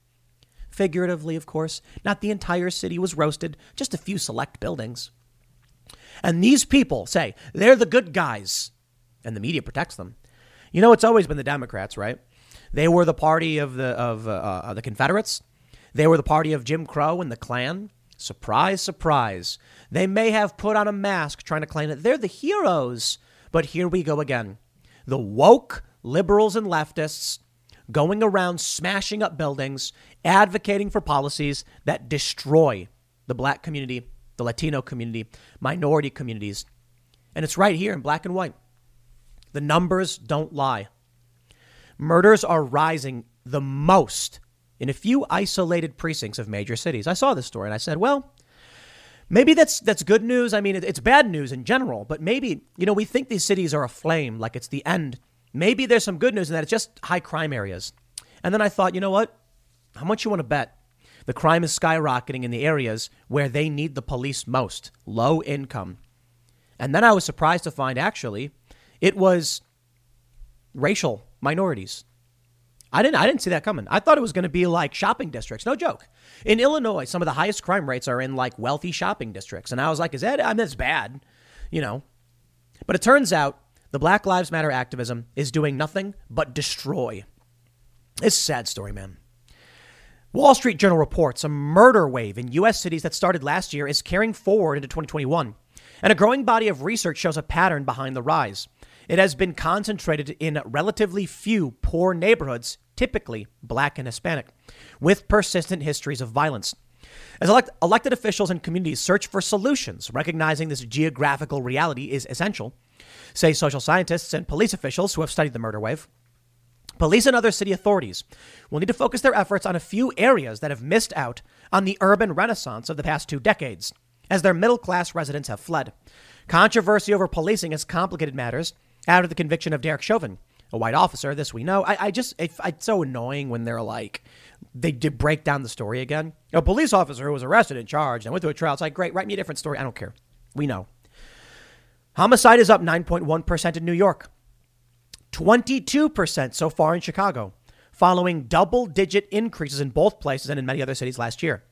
Figuratively, of course, not the entire city was roasted, just a few select buildings. And these people say they're the good guys, and the media protects them. You know, it's always been the Democrats, right? They were the party of the of uh, uh, the Confederates. They were the party of Jim Crow and the Klan. Surprise, surprise. They may have put on a mask trying to claim that they're the heroes. But here we go again. The woke liberals and leftists going around smashing up buildings, advocating for policies that destroy the black community, the Latino community, minority communities. And it's right here in black and white. The numbers don't lie. Murders are rising the most in a few isolated precincts of major cities. I saw this story and I said, well, maybe that's that's good news. I mean, it's bad news in general, but maybe, you know, we think these cities are aflame like it's the end. Maybe there's some good news in that it's just high crime areas. And then I thought, you know what? How much you want to bet? The crime is skyrocketing in the areas where they need the police most, low income. And then I was surprised to find actually it was racial minorities. I didn't I didn't see that coming. I thought it was going to be like shopping districts. No joke. In Illinois, some of the highest crime rates are in like wealthy shopping districts. And I was like, is that I mean that's bad, you know. But it turns out the Black Lives Matter activism is doing nothing but destroy. It's a sad story, man. Wall Street Journal reports a murder wave in U.S. cities that started last year is carrying forward into 2021. And a growing body of research shows a pattern behind the rise. It has been concentrated in relatively few poor neighborhoods, typically black and Hispanic, with persistent histories of violence. As elect- elected officials and communities search for solutions, recognizing this geographical reality is essential, say social scientists and police officials who have studied the murder wave. Police and other city authorities will need to focus their efforts on a few areas that have missed out on the urban renaissance of the past two decades, as their middle class residents have fled. Controversy over policing has complicated matters after the conviction of Derek Chauvin, a white officer. This we know. I, I just, it, it's so annoying when they're like, they did break down the story again. A police officer who was arrested and charged and went through a trial. It's like, great, write me a different story. I don't care. We know. Homicide is up 9.1% in New York. 22% so far in Chicago, following double digit increases in both places and in many other cities last year.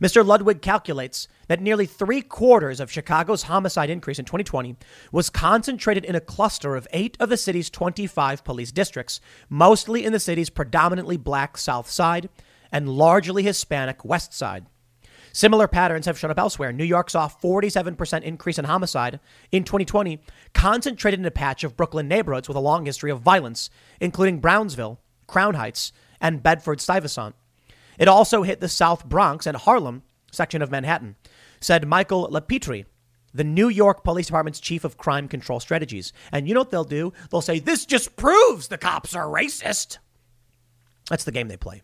Mr. Ludwig calculates that nearly three quarters of Chicago's homicide increase in 2020 was concentrated in a cluster of eight of the city's 25 police districts, mostly in the city's predominantly black South Side and largely Hispanic West Side. Similar patterns have shown up elsewhere. New York saw a 47% increase in homicide in 2020, concentrated in a patch of Brooklyn neighborhoods with a long history of violence, including Brownsville, Crown Heights, and Bedford Stuyvesant. It also hit the South Bronx and Harlem section of Manhattan, said Michael LiPetri, the New York Police Department's chief of crime control strategies. And you know what they'll do? They'll say, This just proves the cops are racist. That's the game they play.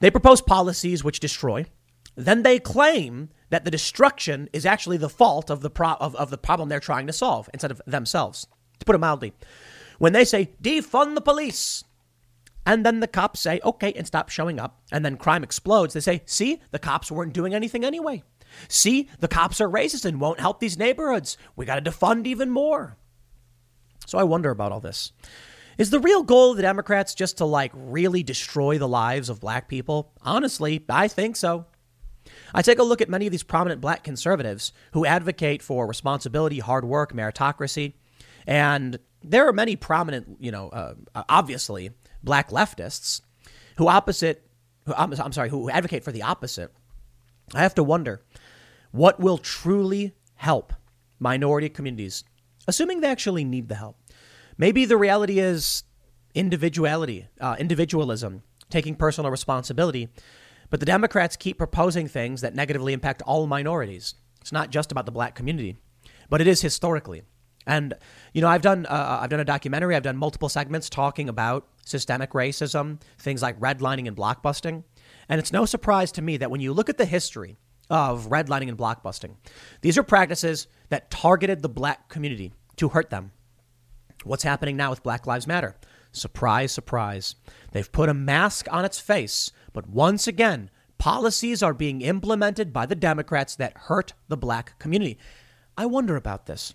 They propose policies which destroy, then they claim that the destruction is actually the fault of the, pro- of, of the problem they're trying to solve instead of themselves. To put it mildly, when they say defund the police, and then the cops say, okay, and stop showing up, and then crime explodes, they say, see, the cops weren't doing anything anyway. See, the cops are racist and won't help these neighborhoods. We got to defund even more. So I wonder about all this. Is the real goal of the Democrats just to like really destroy the lives of black people? Honestly, I think so. I take a look at many of these prominent black conservatives who advocate for responsibility, hard work, meritocracy, and there are many prominent, you know, uh, obviously black leftists who opposite, who, I'm, I'm sorry, who advocate for the opposite. I have to wonder what will truly help minority communities, assuming they actually need the help. Maybe the reality is individuality, uh, individualism, taking personal responsibility but the Democrats keep proposing things that negatively impact all minorities. It's not just about the black community, but it is historically. And you know, I've done uh, I've done a documentary. I've done multiple segments talking about systemic racism, things like redlining and blockbusting. And it's no surprise to me that when you look at the history of redlining and blockbusting, these are practices that targeted the black community to hurt them. What's happening now with Black Lives Matter? Surprise, surprise. They've put a mask on its face but once again, policies are being implemented by the Democrats that hurt the black community. I wonder about this.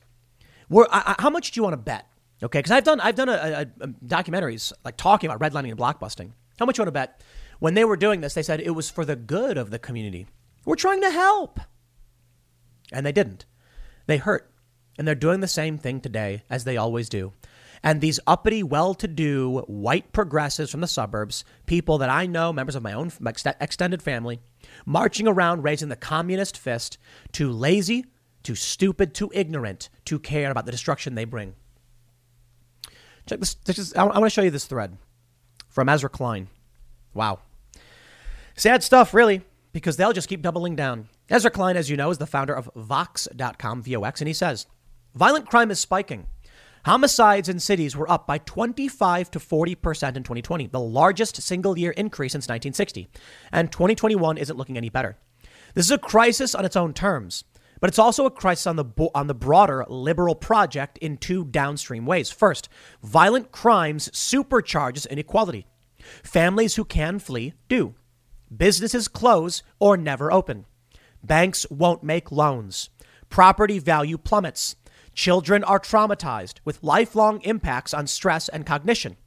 Where, I, how much do you want to bet? Okay, because I've done I've done a, a, a documentaries like talking about redlining and blockbusting. How much you want to bet? When they were doing this, they said it was for the good of the community. We're trying to help, and they didn't. They hurt, and they're doing the same thing today as they always do. And these uppity, well to do white progressives from the suburbs, people that I know, members of my own my extended family, marching around raising the communist fist, too lazy, too stupid, too ignorant to care about the destruction they bring. Check this. this is, I, I want to show you this thread from Ezra Klein. Wow. Sad stuff, really, because they'll just keep doubling down. Ezra Klein, as you know, is the founder of Vox.com, VOX, and he says violent crime is spiking. Homicides in cities were up by 25 to 40% in 2020, the largest single year increase since 1960. And 2021 isn't looking any better. This is a crisis on its own terms, but it's also a crisis on the, on the broader liberal project in two downstream ways. First, violent crimes supercharges inequality. Families who can flee do. Businesses close or never open. Banks won't make loans. Property value plummets. Children are traumatized with lifelong impacts on stress and cognition.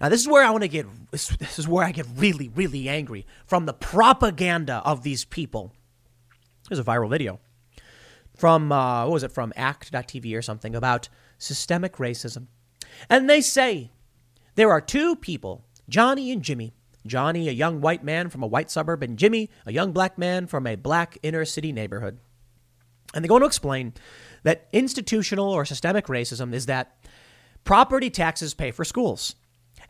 Now, this is where I want to get, this is where I get really, really angry from the propaganda of these people. There's a viral video from, uh, what was it, from ACT.tv or something about systemic racism. And they say there are two people, Johnny and Jimmy, Johnny, a young white man from a white suburb, and Jimmy, a young black man from a black inner city neighborhood. And they go on to explain that institutional or systemic racism is that property taxes pay for schools.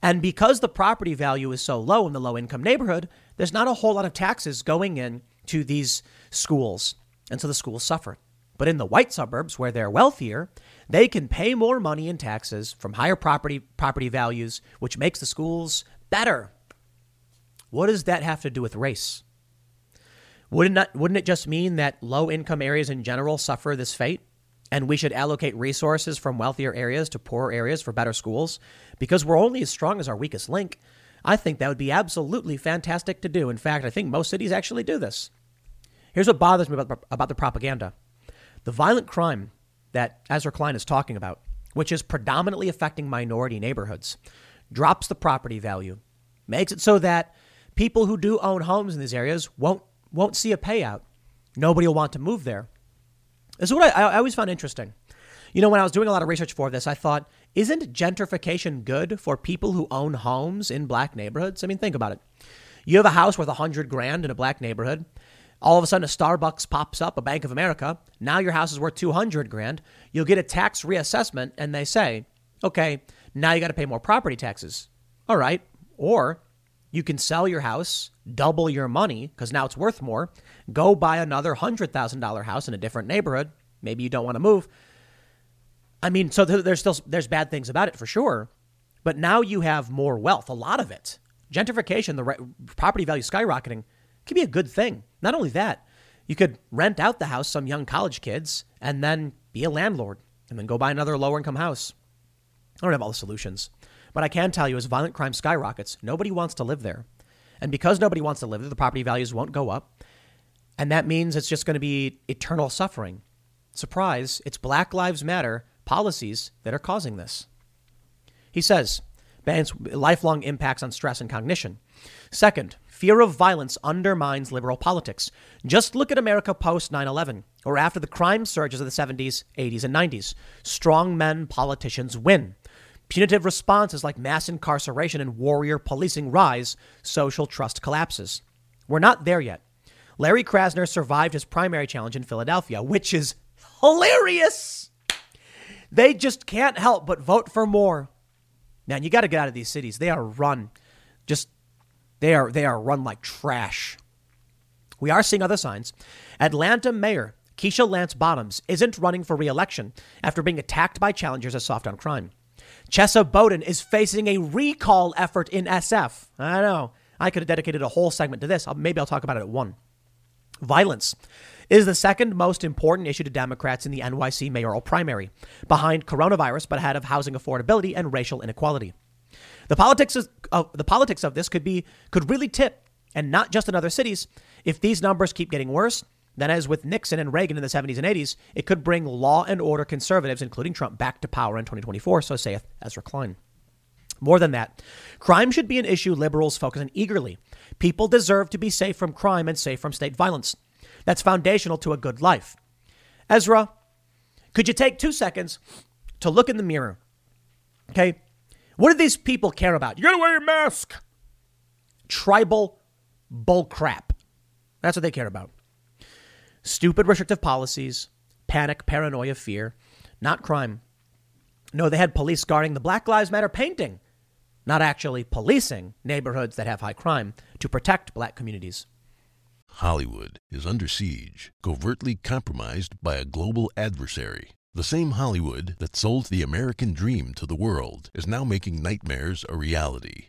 And because the property value is so low in the low income neighborhood, there's not a whole lot of taxes going in to these schools. And so the schools suffer. But in the white suburbs where they're wealthier, they can pay more money in taxes from higher property property values, which makes the schools better. What does that have to do with race? Wouldn't, not, wouldn't it just mean that low income areas in general suffer this fate? And we should allocate resources from wealthier areas to poorer areas for better schools? Because we're only as strong as our weakest link. I think that would be absolutely fantastic to do. In fact, I think most cities actually do this. Here's what bothers me about, about the propaganda the violent crime that Ezra Klein is talking about, which is predominantly affecting minority neighborhoods, drops the property value, makes it so that people who do own homes in these areas won't won't see a payout. Nobody will want to move there. This is what I, I always found interesting. You know, when I was doing a lot of research for this, I thought, isn't gentrification good for people who own homes in black neighborhoods? I mean, think about it. You have a house worth a hundred grand in a black neighborhood. All of a sudden, a Starbucks pops up, a Bank of America. Now your house is worth 200 grand. You'll get a tax reassessment, and they say, okay, now you got to pay more property taxes. All right. Or you can sell your house, double your money because now it's worth more. Go buy another $100,000 house in a different neighborhood. Maybe you don't want to move. I mean, so there's still there's bad things about it for sure, but now you have more wealth, a lot of it. Gentrification, the re- property value skyrocketing, can be a good thing. Not only that, you could rent out the house some young college kids and then be a landlord and then go buy another lower income house. I don't have all the solutions. But I can tell you, as violent crime skyrockets, nobody wants to live there. And because nobody wants to live there, the property values won't go up. And that means it's just going to be eternal suffering. Surprise, it's Black Lives Matter policies that are causing this. He says, bans lifelong impacts on stress and cognition. Second, fear of violence undermines liberal politics. Just look at America post 9 11 or after the crime surges of the 70s, 80s, and 90s. Strong men politicians win. Punitive responses like mass incarceration and warrior policing rise, social trust collapses. We're not there yet. Larry Krasner survived his primary challenge in Philadelphia, which is hilarious. They just can't help but vote for more. Man, you got to get out of these cities. They are run just they are they are run like trash. We are seeing other signs. Atlanta Mayor Keisha Lance Bottoms isn't running for re-election after being attacked by challengers as soft on crime. Chesa Boudin is facing a recall effort in SF. I know. I could have dedicated a whole segment to this. Maybe I'll talk about it at one. Violence is the second most important issue to Democrats in the NYC mayoral primary, behind coronavirus, but ahead of housing affordability and racial inequality. The politics of, the politics of this could be could really tip, and not just in other cities. If these numbers keep getting worse, then, as with Nixon and Reagan in the 70s and 80s, it could bring law and order conservatives, including Trump, back to power in 2024, so saith Ezra Klein. More than that, crime should be an issue liberals focus on eagerly. People deserve to be safe from crime and safe from state violence. That's foundational to a good life. Ezra, could you take two seconds to look in the mirror? Okay. What do these people care about? You gotta wear your mask. Tribal bullcrap. That's what they care about stupid restrictive policies, panic, paranoia, fear, not crime. No, they had police guarding the Black Lives Matter painting, not actually policing neighborhoods that have high crime to protect black communities. Hollywood is under siege, covertly compromised by a global adversary. The same Hollywood that sold the American dream to the world is now making nightmares a reality.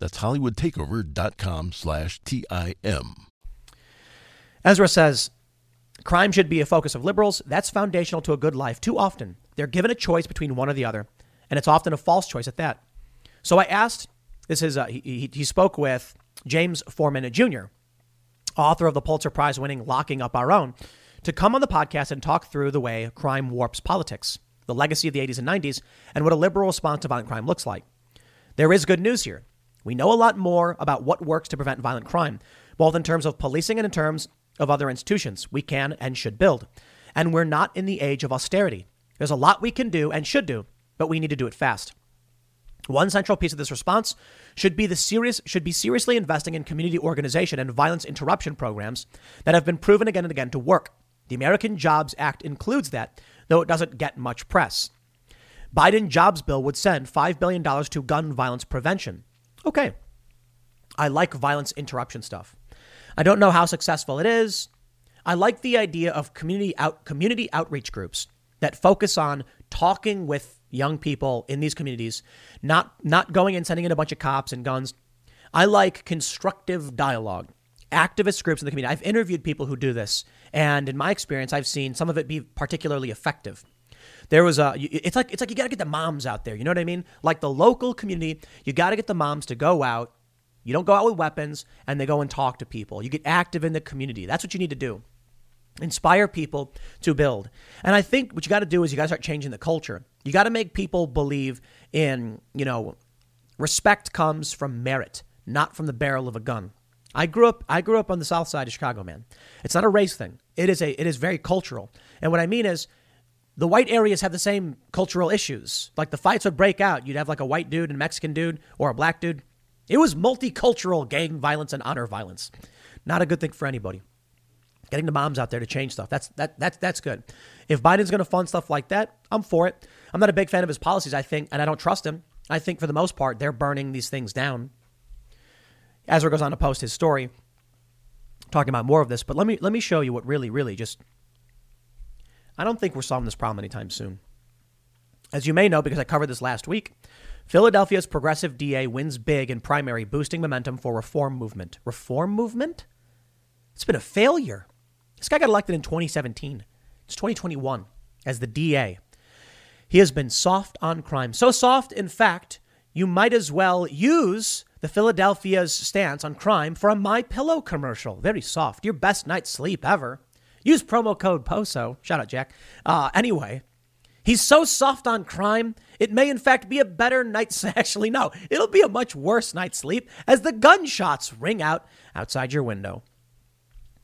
That's hollywoodtakeover.com slash T-I-M. Ezra says, crime should be a focus of liberals. That's foundational to a good life. Too often, they're given a choice between one or the other, and it's often a false choice at that. So I asked, this is, uh, he, he spoke with James Forman Jr., author of the Pulitzer Prize winning Locking Up Our Own, to come on the podcast and talk through the way crime warps politics, the legacy of the 80s and 90s, and what a liberal response to violent crime looks like. There is good news here. We know a lot more about what works to prevent violent crime, both in terms of policing and in terms of other institutions we can and should build. And we're not in the age of austerity. There's a lot we can do and should do, but we need to do it fast. One central piece of this response should be the serious should be seriously investing in community organization and violence interruption programs that have been proven again and again to work. The American Jobs Act includes that, though it doesn't get much press. Biden jobs bill would send $5 billion to gun violence prevention. Okay. I like violence interruption stuff. I don't know how successful it is. I like the idea of community out community outreach groups that focus on talking with young people in these communities, not not going and sending in a bunch of cops and guns. I like constructive dialogue. Activist groups in the community. I've interviewed people who do this, and in my experience, I've seen some of it be particularly effective. There was a. It's like it's like you got to get the moms out there. You know what I mean? Like the local community, you got to get the moms to go out. You don't go out with weapons, and they go and talk to people. You get active in the community. That's what you need to do. Inspire people to build. And I think what you got to do is you got to start changing the culture. You got to make people believe in, you know, respect comes from merit, not from the barrel of a gun. I grew up I grew up on the south side of Chicago, man. It's not a race thing. It is a it is very cultural. And what I mean is the white areas have the same cultural issues. Like the fights would break out. You'd have like a white dude and Mexican dude or a black dude. It was multicultural gang violence and honor violence. Not a good thing for anybody. Getting the moms out there to change stuff. That's that that's that's good. If Biden's going to fund stuff like that, I'm for it. I'm not a big fan of his policies, I think, and I don't trust him. I think for the most part they're burning these things down. Ezra goes on to post his story talking about more of this, but let me let me show you what really really just I don't think we're solving this problem anytime soon. As you may know, because I covered this last week, Philadelphia's progressive DA wins big in primary, boosting momentum for reform movement. Reform movement? It's been a failure. This guy got elected in 2017. It's 2021 as the DA. He has been soft on crime. So soft, in fact, you might as well use the Philadelphia's stance on crime for a My Pillow commercial. Very soft. Your best night's sleep ever. Use promo code POSO. Shout out, Jack. Uh, anyway, he's so soft on crime, it may in fact be a better night's. Actually, no, it'll be a much worse night's sleep as the gunshots ring out outside your window.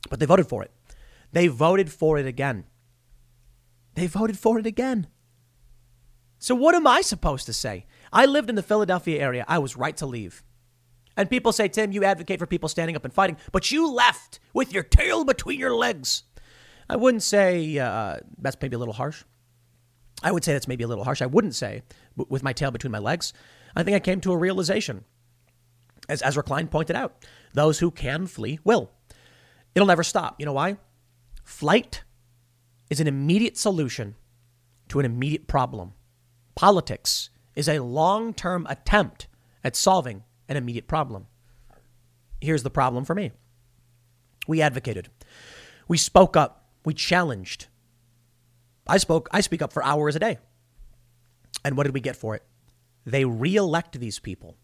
But they voted for it. They voted for it again. They voted for it again. So, what am I supposed to say? I lived in the Philadelphia area. I was right to leave. And people say, Tim, you advocate for people standing up and fighting, but you left with your tail between your legs. I wouldn't say uh, that's maybe a little harsh. I would say that's maybe a little harsh. I wouldn't say with my tail between my legs. I think I came to a realization. As Ezra Klein pointed out, those who can flee will. It'll never stop. You know why? Flight is an immediate solution to an immediate problem. Politics is a long term attempt at solving an immediate problem. Here's the problem for me we advocated, we spoke up, we challenged. I spoke, I speak up for hours a day. And what did we get for it? They reelect these people.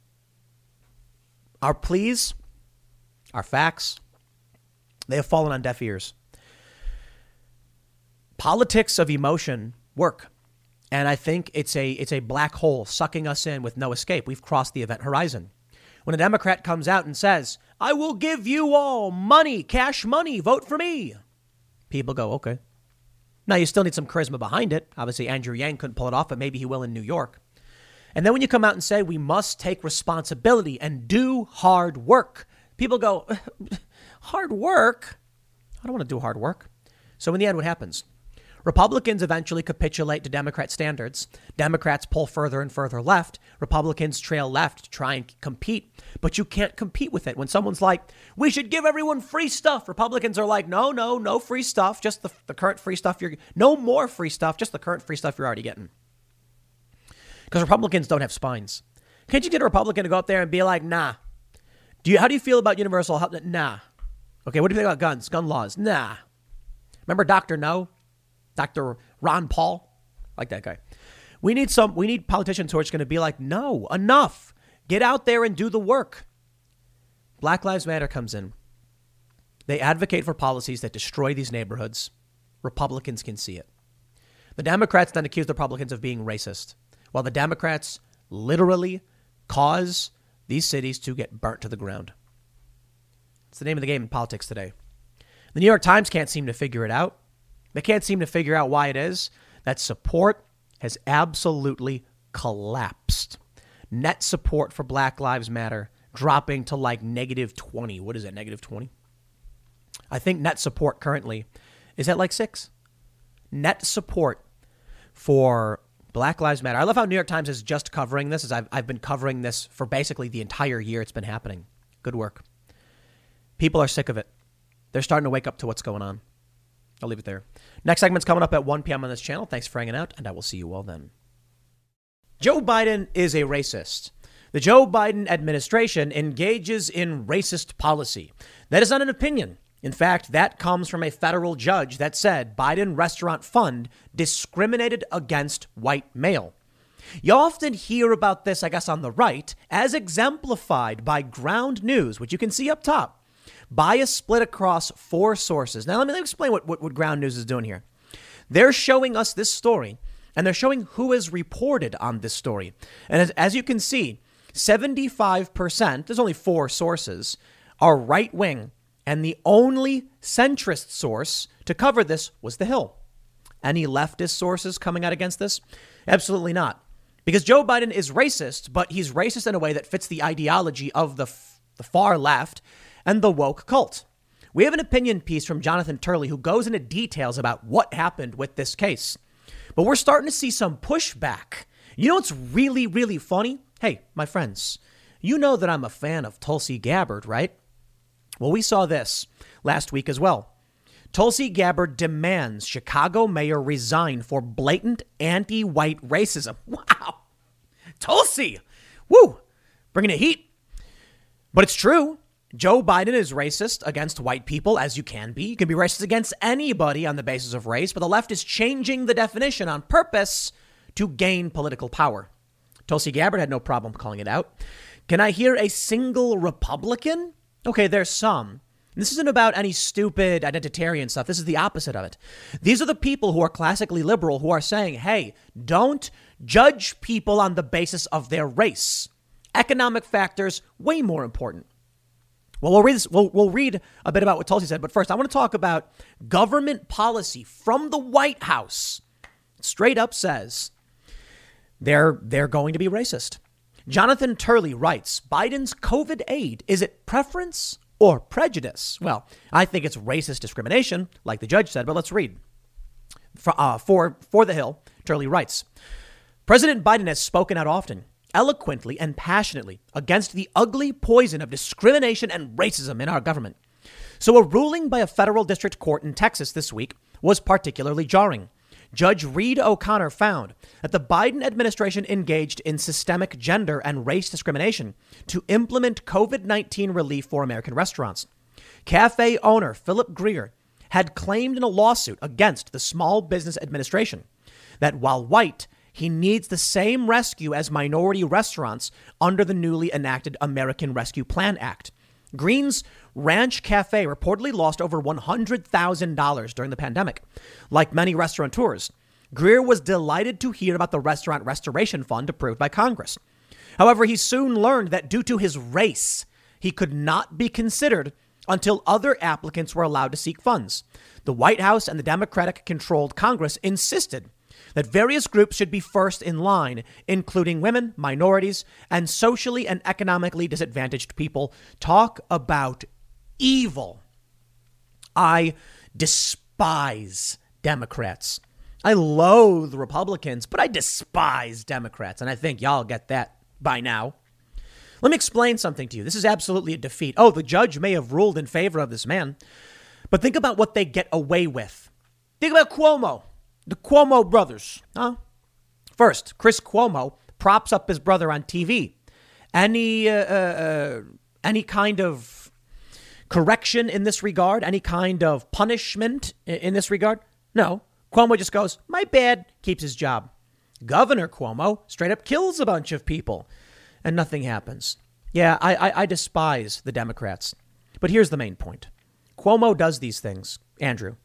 Our pleas, our facts, They have fallen on deaf ears. Politics of emotion work. And I think it's a it's a black hole sucking us in with no escape. We've crossed the event horizon. When a Democrat comes out and says, "I will give you all money, cash money, vote for me." People go, "Okay." Now you still need some charisma behind it. Obviously Andrew Yang couldn't pull it off, but maybe he will in New York. And then when you come out and say we must take responsibility and do hard work, people go, "Hard work? I don't want to do hard work." So in the end what happens? Republicans eventually capitulate to Democrat standards. Democrats pull further and further left. Republicans trail left to try and compete, but you can't compete with it. When someone's like, we should give everyone free stuff, Republicans are like, no, no, no free stuff, just the, the current free stuff you're, no more free stuff, just the current free stuff you're already getting. Because Republicans don't have spines. Can't you get a Republican to go up there and be like, nah? Do you, how do you feel about universal health? Nah. Okay, what do you think about guns, gun laws? Nah. Remember Dr. No? Dr. Ron Paul, like that guy. We need some. We need politicians who are just to be like, no, enough. Get out there and do the work. Black Lives Matter comes in. They advocate for policies that destroy these neighborhoods. Republicans can see it. The Democrats then accuse the Republicans of being racist, while the Democrats literally cause these cities to get burnt to the ground. It's the name of the game in politics today. The New York Times can't seem to figure it out. They can't seem to figure out why it is that support has absolutely collapsed. Net support for Black Lives Matter dropping to like negative 20. What is that, negative 20? I think net support currently is at like six. Net support for Black Lives Matter. I love how New York Times is just covering this, as I've, I've been covering this for basically the entire year it's been happening. Good work. People are sick of it. They're starting to wake up to what's going on. I'll leave it there. Next segment's coming up at 1 p.m. on this channel. Thanks for hanging out, and I will see you all then. Joe Biden is a racist. The Joe Biden administration engages in racist policy. That is not an opinion. In fact, that comes from a federal judge that said Biden Restaurant Fund discriminated against white male. You often hear about this, I guess, on the right, as exemplified by Ground News, which you can see up top. Bias split across four sources. Now, let me, let me explain what, what, what Ground News is doing here. They're showing us this story, and they're showing who has reported on this story. And as, as you can see, 75%, there's only four sources, are right wing, and the only centrist source to cover this was The Hill. Any leftist sources coming out against this? Absolutely not. Because Joe Biden is racist, but he's racist in a way that fits the ideology of the, f- the far left and the woke cult. We have an opinion piece from Jonathan Turley who goes into details about what happened with this case. But we're starting to see some pushback. You know what's really, really funny? Hey, my friends, you know that I'm a fan of Tulsi Gabbard, right? Well, we saw this last week as well. Tulsi Gabbard demands Chicago mayor resign for blatant anti white racism. Wow. Tulsi, woo, bringing it heat. But it's true. Joe Biden is racist against white people, as you can be. You can be racist against anybody on the basis of race, but the left is changing the definition on purpose to gain political power. Tulsi Gabbard had no problem calling it out. Can I hear a single Republican? Okay, there's some. This isn't about any stupid identitarian stuff. This is the opposite of it. These are the people who are classically liberal who are saying, hey, don't judge people on the basis of their race. Economic factors, way more important. Well, we'll read this, we'll, we'll read a bit about what Tulsi said, but first I want to talk about government policy from the White House. straight up says they're they're going to be racist. Jonathan Turley writes, Biden's COVID aid is it preference or prejudice? Well, I think it's racist discrimination, like the judge said, but let's read. For, uh, for, for the Hill, Turley writes, President Biden has spoken out often eloquently and passionately against the ugly poison of discrimination and racism in our government. So, a ruling by a federal district court in Texas this week was particularly jarring. Judge Reed O'Connor found that the Biden administration engaged in systemic gender and race discrimination to implement COVID 19 relief for American restaurants. Cafe owner Philip Greer had claimed in a lawsuit against the Small Business Administration that while white, he needs the same rescue as minority restaurants under the newly enacted American Rescue Plan Act. Greer's Ranch Cafe reportedly lost over $100,000 during the pandemic. Like many restaurateurs, Greer was delighted to hear about the Restaurant Restoration Fund approved by Congress. However, he soon learned that due to his race, he could not be considered until other applicants were allowed to seek funds. The White House and the Democratic controlled Congress insisted that various groups should be first in line, including women, minorities, and socially and economically disadvantaged people. Talk about evil. I despise Democrats. I loathe Republicans, but I despise Democrats, and I think y'all get that by now. Let me explain something to you. This is absolutely a defeat. Oh, the judge may have ruled in favor of this man, but think about what they get away with. Think about Cuomo, the Cuomo brothers. Huh? First, Chris Cuomo props up his brother on TV. Any uh, uh, uh, any kind of correction in this regard? Any kind of punishment in this regard? No. Cuomo just goes, "My bad," keeps his job. Governor Cuomo straight up kills a bunch of people, and nothing happens. Yeah, I, I, I despise the Democrats, but here's the main point: Cuomo does these things, Andrew.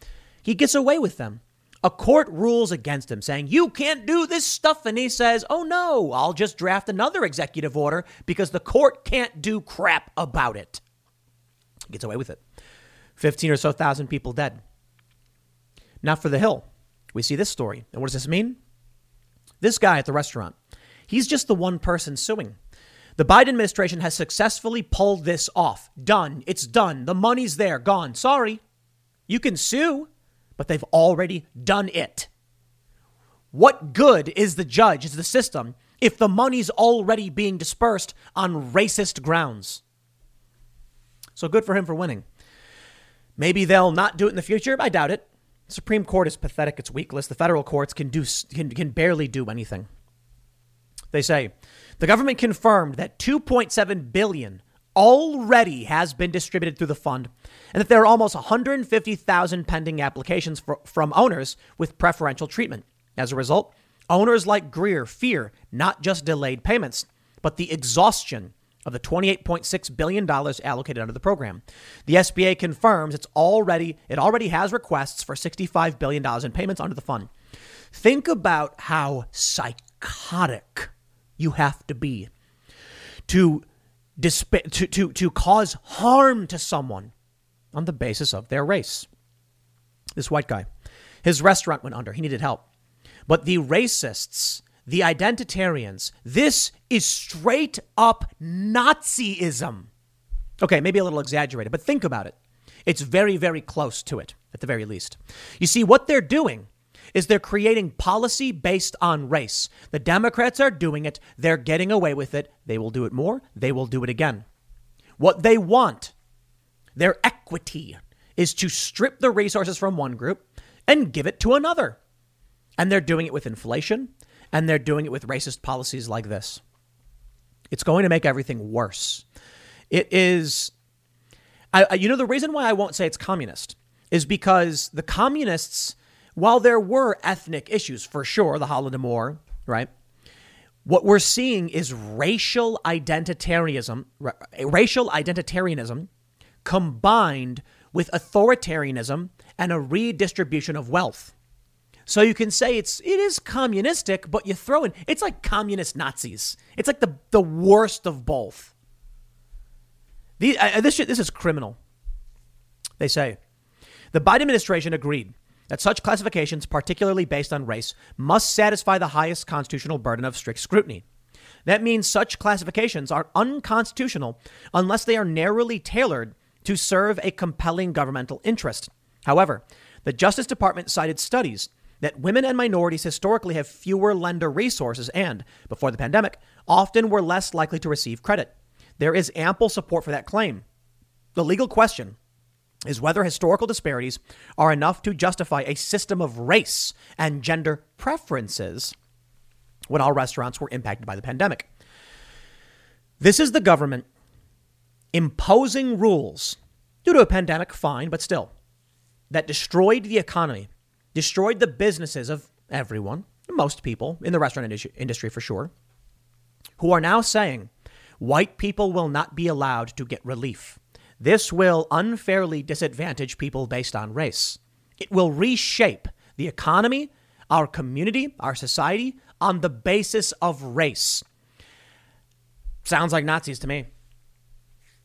He gets away with them. A court rules against him, saying, You can't do this stuff. And he says, Oh no, I'll just draft another executive order because the court can't do crap about it. He gets away with it. 15 or so thousand people dead. Now for the Hill, we see this story. And what does this mean? This guy at the restaurant, he's just the one person suing. The Biden administration has successfully pulled this off. Done. It's done. The money's there. Gone. Sorry. You can sue, but they've already done it. What good is the judge, is the system, if the money's already being dispersed on racist grounds? So good for him for winning. Maybe they'll not do it in the future. I doubt it. The Supreme Court is pathetic. It's weakless. The federal courts can do can, can barely do anything. They say the government confirmed that 2.7 billion already has been distributed through the fund and that there are almost 150,000 pending applications for, from owners with preferential treatment. As a result, owners like Greer fear not just delayed payments, but the exhaustion of the $28.6 billion allocated under the program. The SBA confirms it's already it already has requests for $65 billion in payments under the fund. Think about how psychotic you have to be to, disp- to, to, to cause harm to someone on the basis of their race. This white guy, his restaurant went under. He needed help. But the racists, the identitarians, this is straight up Nazism. Okay, maybe a little exaggerated, but think about it. It's very, very close to it, at the very least. You see, what they're doing is they're creating policy based on race. The Democrats are doing it. They're getting away with it. They will do it more. They will do it again. What they want, their equity, is to strip the resources from one group and give it to another. And they're doing it with inflation and they're doing it with racist policies like this. It's going to make everything worse. It is, I, you know, the reason why I won't say it's communist is because the communists while there were ethnic issues for sure, the Holodomor, right? What we're seeing is racial identitarianism, racial identitarianism combined with authoritarianism and a redistribution of wealth. So you can say it's it is communistic, but you throw in it's like communist Nazis. It's like the the worst of both. The, uh, this this is criminal. They say the Biden administration agreed that such classifications, particularly based on race, must satisfy the highest constitutional burden of strict scrutiny. That means such classifications are unconstitutional unless they are narrowly tailored to serve a compelling governmental interest. However, the Justice Department cited studies that women and minorities historically have fewer lender resources and, before the pandemic, often were less likely to receive credit. There is ample support for that claim. The legal question is whether historical disparities are enough to justify a system of race and gender preferences when all restaurants were impacted by the pandemic. This is the government imposing rules due to a pandemic, fine, but still, that destroyed the economy, destroyed the businesses of everyone, most people in the restaurant industry for sure, who are now saying white people will not be allowed to get relief This will unfairly disadvantage people based on race. It will reshape the economy, our community, our society on the basis of race. Sounds like Nazis to me.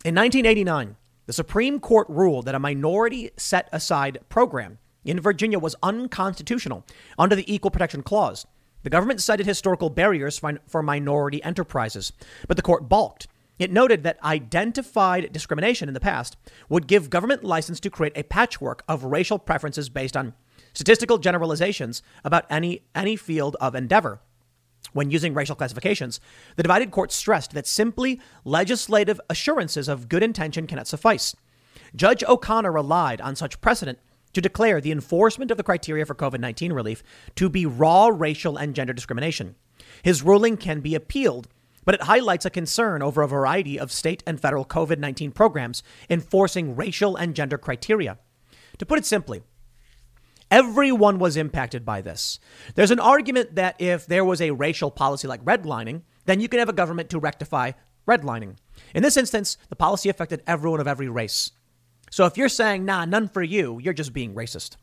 In 1989, the Supreme Court ruled that a minority set aside program in Virginia was unconstitutional under the Equal Protection Clause. The government cited historical barriers for minority enterprises, but the court balked. It noted that identified discrimination in the past would give government license to create a patchwork of racial preferences based on statistical generalizations about any, any field of endeavor. When using racial classifications, the divided court stressed that simply legislative assurances of good intention cannot suffice. Judge O'Connor relied on such precedent to declare the enforcement of the criteria for COVID 19 relief to be raw racial and gender discrimination. His ruling can be appealed, but it highlights a concern over a variety of state and federal COVID 19 programs enforcing racial and gender criteria. To put it simply, everyone was impacted by this. There's an argument that if there was a racial policy like redlining, then you can have a government to rectify redlining. In this instance, the policy affected everyone of every race. So if you're saying, nah, none for you, you're just being racist.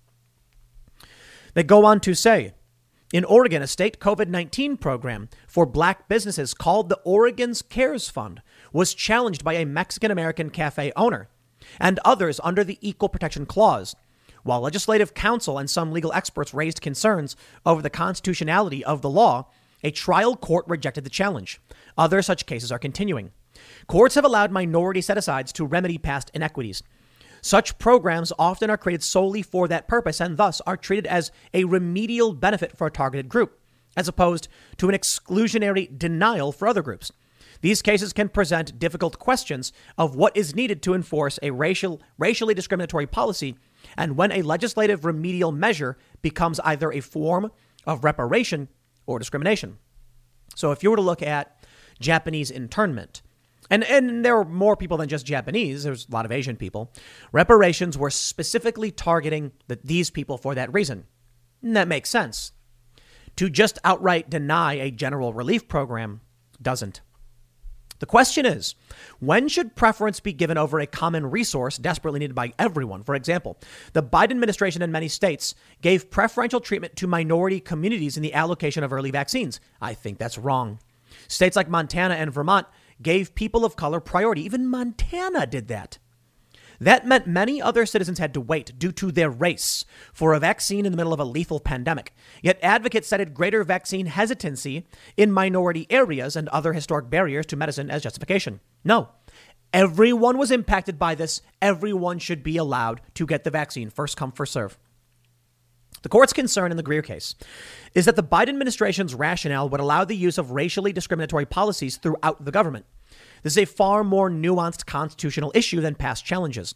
They go on to say, in Oregon, a state COVID 19 program for black businesses called the Oregon's CARES Fund was challenged by a Mexican American cafe owner and others under the Equal Protection Clause. While legislative counsel and some legal experts raised concerns over the constitutionality of the law, a trial court rejected the challenge. Other such cases are continuing. Courts have allowed minority set asides to remedy past inequities. Such programs often are created solely for that purpose and thus are treated as a remedial benefit for a targeted group, as opposed to an exclusionary denial for other groups. These cases can present difficult questions of what is needed to enforce a racial, racially discriminatory policy and when a legislative remedial measure becomes either a form of reparation or discrimination. So if you were to look at Japanese internment, and, and there were more people than just Japanese. There's a lot of Asian people. Reparations were specifically targeting the, these people for that reason. And that makes sense. To just outright deny a general relief program doesn't. The question is when should preference be given over a common resource desperately needed by everyone? For example, the Biden administration in many states gave preferential treatment to minority communities in the allocation of early vaccines. I think that's wrong. States like Montana and Vermont gave people of color priority. Even Montana did that. That meant many other citizens had to wait due to their race for a vaccine in the middle of a lethal pandemic. Yet advocates cited greater vaccine hesitancy in minority areas and other historic barriers to medicine as justification. No. Everyone was impacted by this. Everyone should be allowed to get the vaccine. First come, first serve. The court's concern in the Greer case is that the Biden administration's rationale would allow the use of racially discriminatory policies throughout the government. This is a far more nuanced constitutional issue than past challenges.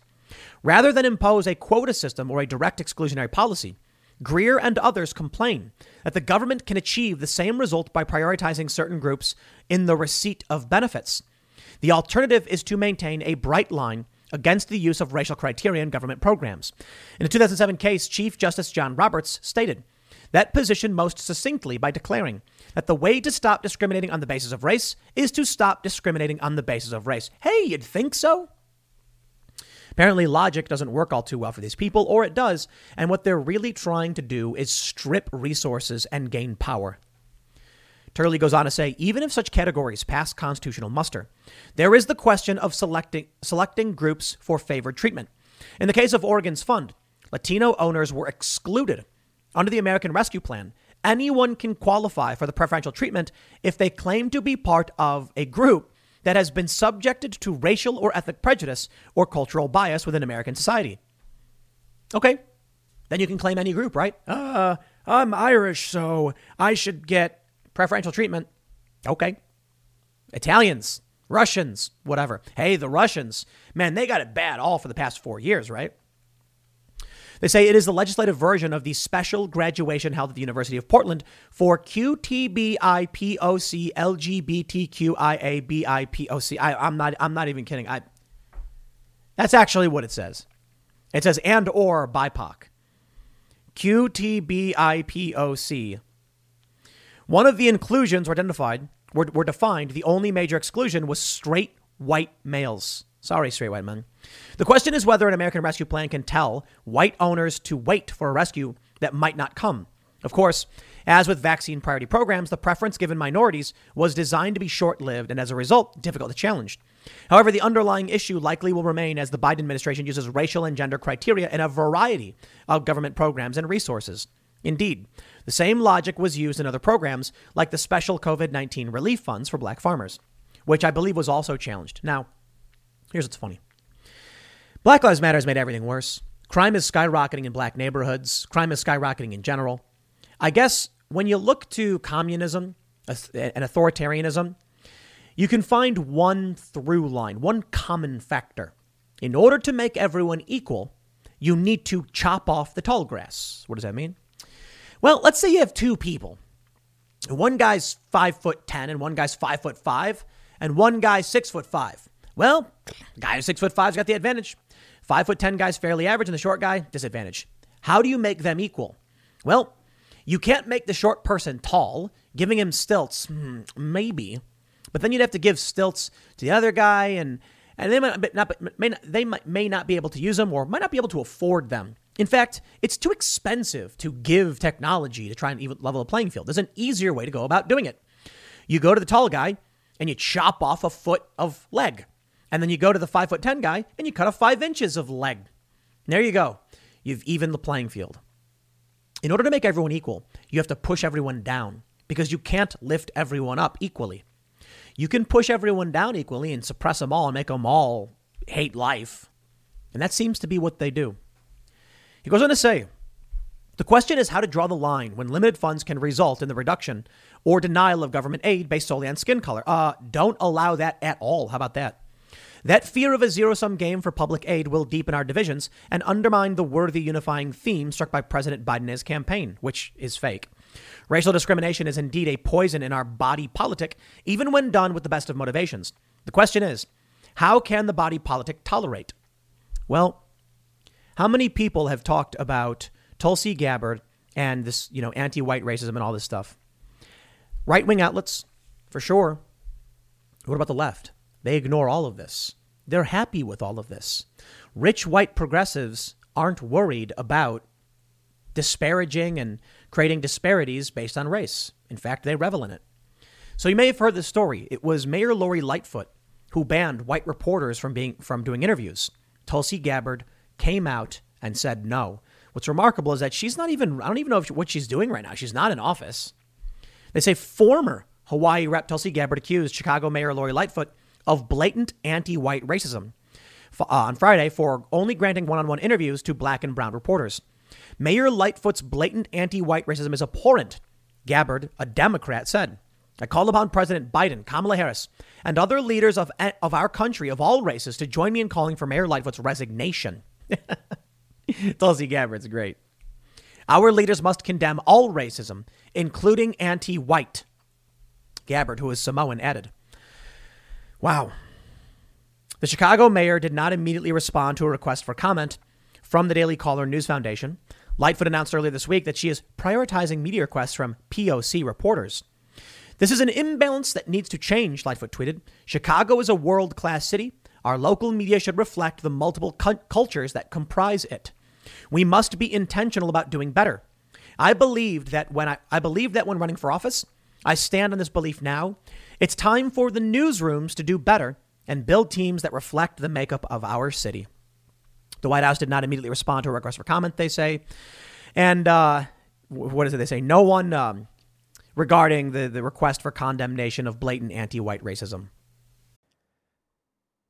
Rather than impose a quota system or a direct exclusionary policy, Greer and others complain that the government can achieve the same result by prioritizing certain groups in the receipt of benefits. The alternative is to maintain a bright line against the use of racial criteria in government programs. In a 2007 case, Chief Justice John Roberts stated that position most succinctly by declaring that the way to stop discriminating on the basis of race is to stop discriminating on the basis of race. Hey, you'd think so? Apparently, logic doesn't work all too well for these people, or it does, and what they're really trying to do is strip resources and gain power. Turley goes on to say even if such categories pass constitutional muster, there is the question of selecting, selecting groups for favored treatment. In the case of Oregon's fund, Latino owners were excluded under the American Rescue Plan. Anyone can qualify for the preferential treatment if they claim to be part of a group that has been subjected to racial or ethnic prejudice or cultural bias within American society. Okay, then you can claim any group, right? Uh, I'm Irish, so I should get preferential treatment. Okay. Italians, Russians, whatever. Hey, the Russians, man, they got it bad all for the past four years, right? They say it is the legislative version of the special graduation held at the University of Portland for QTBIPOC LGBTQIABIPOC. I, am not I'm not even kidding. I That's actually what it says. It says and or BIPOC. QTBIPOC one of the inclusions were identified were, were defined. The only major exclusion was straight white males. Sorry, straight white men. The question is whether an American rescue plan can tell white owners to wait for a rescue that might not come. Of course, as with vaccine priority programs, the preference given minorities was designed to be short lived and as a result, difficult to challenge. However, the underlying issue likely will remain as the Biden administration uses racial and gender criteria in a variety of government programs and resources. Indeed, the same logic was used in other programs like the special COVID 19 relief funds for black farmers, which I believe was also challenged. Now, Here's what's funny Black Lives Matter has made everything worse. Crime is skyrocketing in black neighborhoods, crime is skyrocketing in general. I guess when you look to communism and authoritarianism, you can find one through line, one common factor. In order to make everyone equal, you need to chop off the tall grass. What does that mean? Well, let's say you have two people. One guy's five foot ten and one guy's five foot five, and one guy's six foot five. Well, guy who's six foot five's got the advantage. Five foot ten guy's fairly average, and the short guy disadvantage. How do you make them equal? Well, you can't make the short person tall, giving him stilts, hmm, maybe, but then you'd have to give stilts to the other guy, and and they might not may not, they might, may not be able to use them or might not be able to afford them. In fact, it's too expensive to give technology to try and even level a playing field. There's an easier way to go about doing it. You go to the tall guy and you chop off a foot of leg. And then you go to the five foot 10 guy and you cut off five inches of leg. there you go. You've evened the playing field. In order to make everyone equal, you have to push everyone down because you can't lift everyone up equally. You can push everyone down equally and suppress them all and make them all hate life. And that seems to be what they do. He goes on to say the question is how to draw the line when limited funds can result in the reduction or denial of government aid based solely on skin color. Uh, don't allow that at all. How about that? That fear of a zero sum game for public aid will deepen our divisions and undermine the worthy unifying theme struck by President Biden his campaign, which is fake. Racial discrimination is indeed a poison in our body politic, even when done with the best of motivations. The question is, how can the body politic tolerate? Well, how many people have talked about Tulsi Gabbard and this, you know, anti-white racism and all this stuff? Right-wing outlets, for sure. What about the left? They ignore all of this. They're happy with all of this. Rich white progressives aren't worried about disparaging and creating disparities based on race. In fact, they revel in it. So you may have heard the story. It was Mayor Lori Lightfoot who banned white reporters from being from doing interviews. Tulsi Gabbard came out and said no. What's remarkable is that she's not even I don't even know what she's doing right now. She's not in office. They say former Hawaii Rep Tulsi Gabbard accused Chicago Mayor Lori Lightfoot of blatant anti white racism uh, on Friday for only granting one on one interviews to black and brown reporters. Mayor Lightfoot's blatant anti white racism is abhorrent, Gabbard, a Democrat, said. I call upon President Biden, Kamala Harris, and other leaders of, of our country of all races to join me in calling for Mayor Lightfoot's resignation. Tulsi Gabbard's great. Our leaders must condemn all racism, including anti white. Gabbard, who is Samoan, added. Wow. The Chicago mayor did not immediately respond to a request for comment from the Daily Caller News Foundation. Lightfoot announced earlier this week that she is prioritizing media requests from POC reporters. This is an imbalance that needs to change, Lightfoot tweeted. Chicago is a world class city. Our local media should reflect the multiple cu- cultures that comprise it. We must be intentional about doing better. I believed that when I, I believed that when running for office, I stand on this belief now. It's time for the newsrooms to do better and build teams that reflect the makeup of our city. The White House did not immediately respond to a request for comment, they say. And uh, what is it they say? No one um, regarding the, the request for condemnation of blatant anti white racism.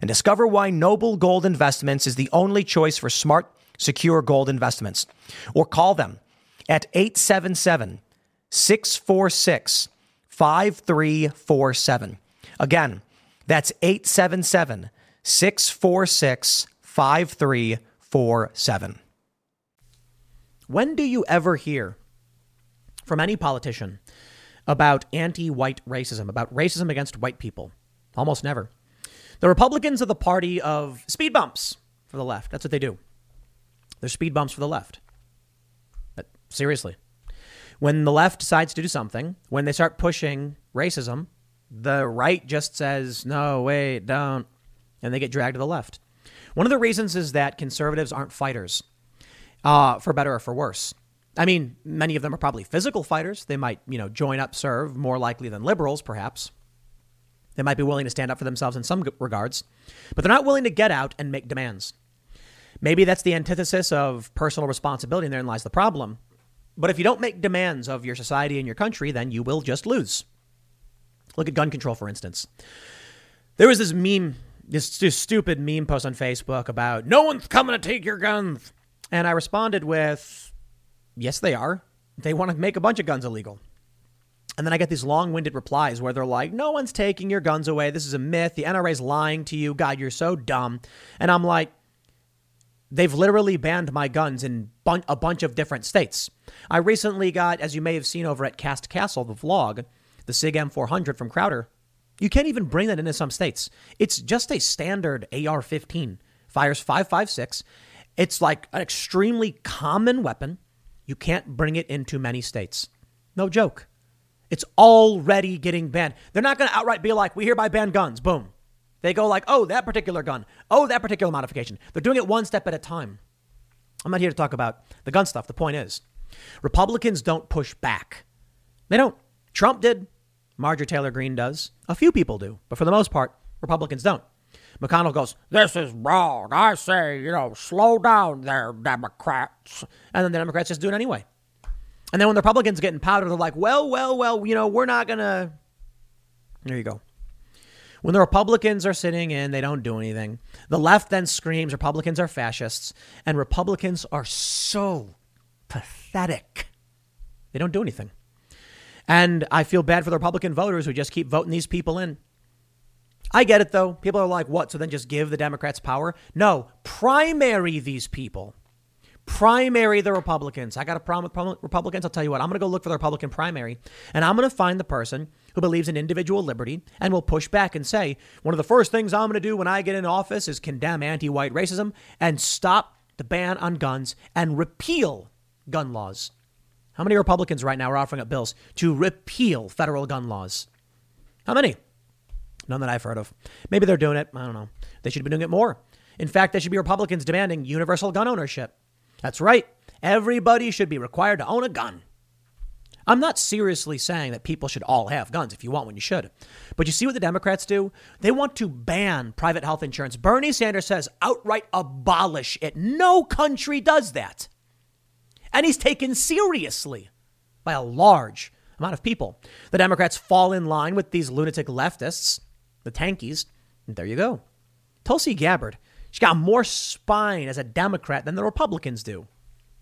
and discover why Noble Gold Investments is the only choice for smart, secure gold investments. Or call them at 877 646 5347. Again, that's 877 646 5347. When do you ever hear from any politician about anti white racism, about racism against white people? Almost never. The Republicans are the party of speed bumps for the left. That's what they do. They're speed bumps for the left. But seriously. When the left decides to do something, when they start pushing racism, the right just says, no, wait, don't. And they get dragged to the left. One of the reasons is that conservatives aren't fighters uh, for better or for worse. I mean, many of them are probably physical fighters. They might, you know, join up, serve more likely than liberals, perhaps. They might be willing to stand up for themselves in some regards, but they're not willing to get out and make demands. Maybe that's the antithesis of personal responsibility, and therein lies the problem. But if you don't make demands of your society and your country, then you will just lose. Look at gun control, for instance. There was this meme, this, this stupid meme post on Facebook about no one's coming to take your guns. And I responded with, yes, they are. They want to make a bunch of guns illegal. And then I get these long winded replies where they're like, no one's taking your guns away. This is a myth. The NRA's lying to you. God, you're so dumb. And I'm like, they've literally banned my guns in bun- a bunch of different states. I recently got, as you may have seen over at Cast Castle, the vlog, the SIG M400 from Crowder. You can't even bring that into some states. It's just a standard AR 15, fires 5.56. It's like an extremely common weapon. You can't bring it into many states. No joke. It's already getting banned. They're not going to outright be like, we hereby ban guns. Boom. They go like, oh, that particular gun. Oh, that particular modification. They're doing it one step at a time. I'm not here to talk about the gun stuff. The point is, Republicans don't push back. They don't. Trump did. Marjorie Taylor Greene does. A few people do. But for the most part, Republicans don't. McConnell goes, This is wrong. I say, you know, slow down there, Democrats. And then the Democrats just do it anyway. And then when the Republicans get in powder, they're like, Well, well, well, you know, we're not going to. There you go. When the Republicans are sitting in, they don't do anything. The left then screams Republicans are fascists, and Republicans are so pathetic. They don't do anything. And I feel bad for the Republican voters who just keep voting these people in. I get it though. People are like, what? So then just give the Democrats power? No, primary these people. Primary the Republicans. I got a problem with Republicans. I'll tell you what, I'm going to go look for the Republican primary and I'm going to find the person who believes in individual liberty and will push back and say, one of the first things I'm going to do when I get in office is condemn anti white racism and stop the ban on guns and repeal gun laws. How many Republicans right now are offering up bills to repeal federal gun laws? How many? None that I've heard of. Maybe they're doing it. I don't know. They should be doing it more. In fact, they should be Republicans demanding universal gun ownership. That's right. Everybody should be required to own a gun. I'm not seriously saying that people should all have guns. If you want one, you should. But you see what the Democrats do? They want to ban private health insurance. Bernie Sanders says outright abolish it. No country does that. And he's taken seriously by a large amount of people. The Democrats fall in line with these lunatic leftists the tankies. And there you go. Tulsi Gabbard. She's got more spine as a Democrat than the Republicans do.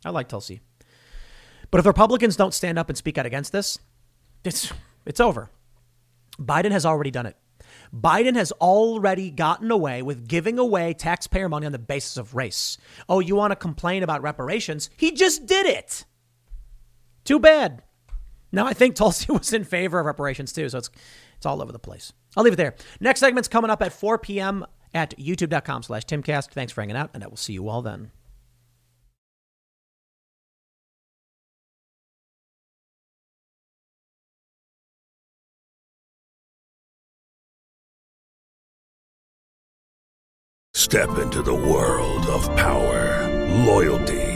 I like Tulsi. But if the Republicans don't stand up and speak out against this, it's, it's over. Biden has already done it. Biden has already gotten away with giving away taxpayer money on the basis of race. Oh, you want to complain about reparations? He just did it. Too bad. Now, I think Tulsi was in favor of reparations too, so it's, it's all over the place. I'll leave it there. Next segment's coming up at 4 p.m. at youtube.com slash timcast. Thanks for hanging out, and I will see you all then. Step into the world of power, loyalty,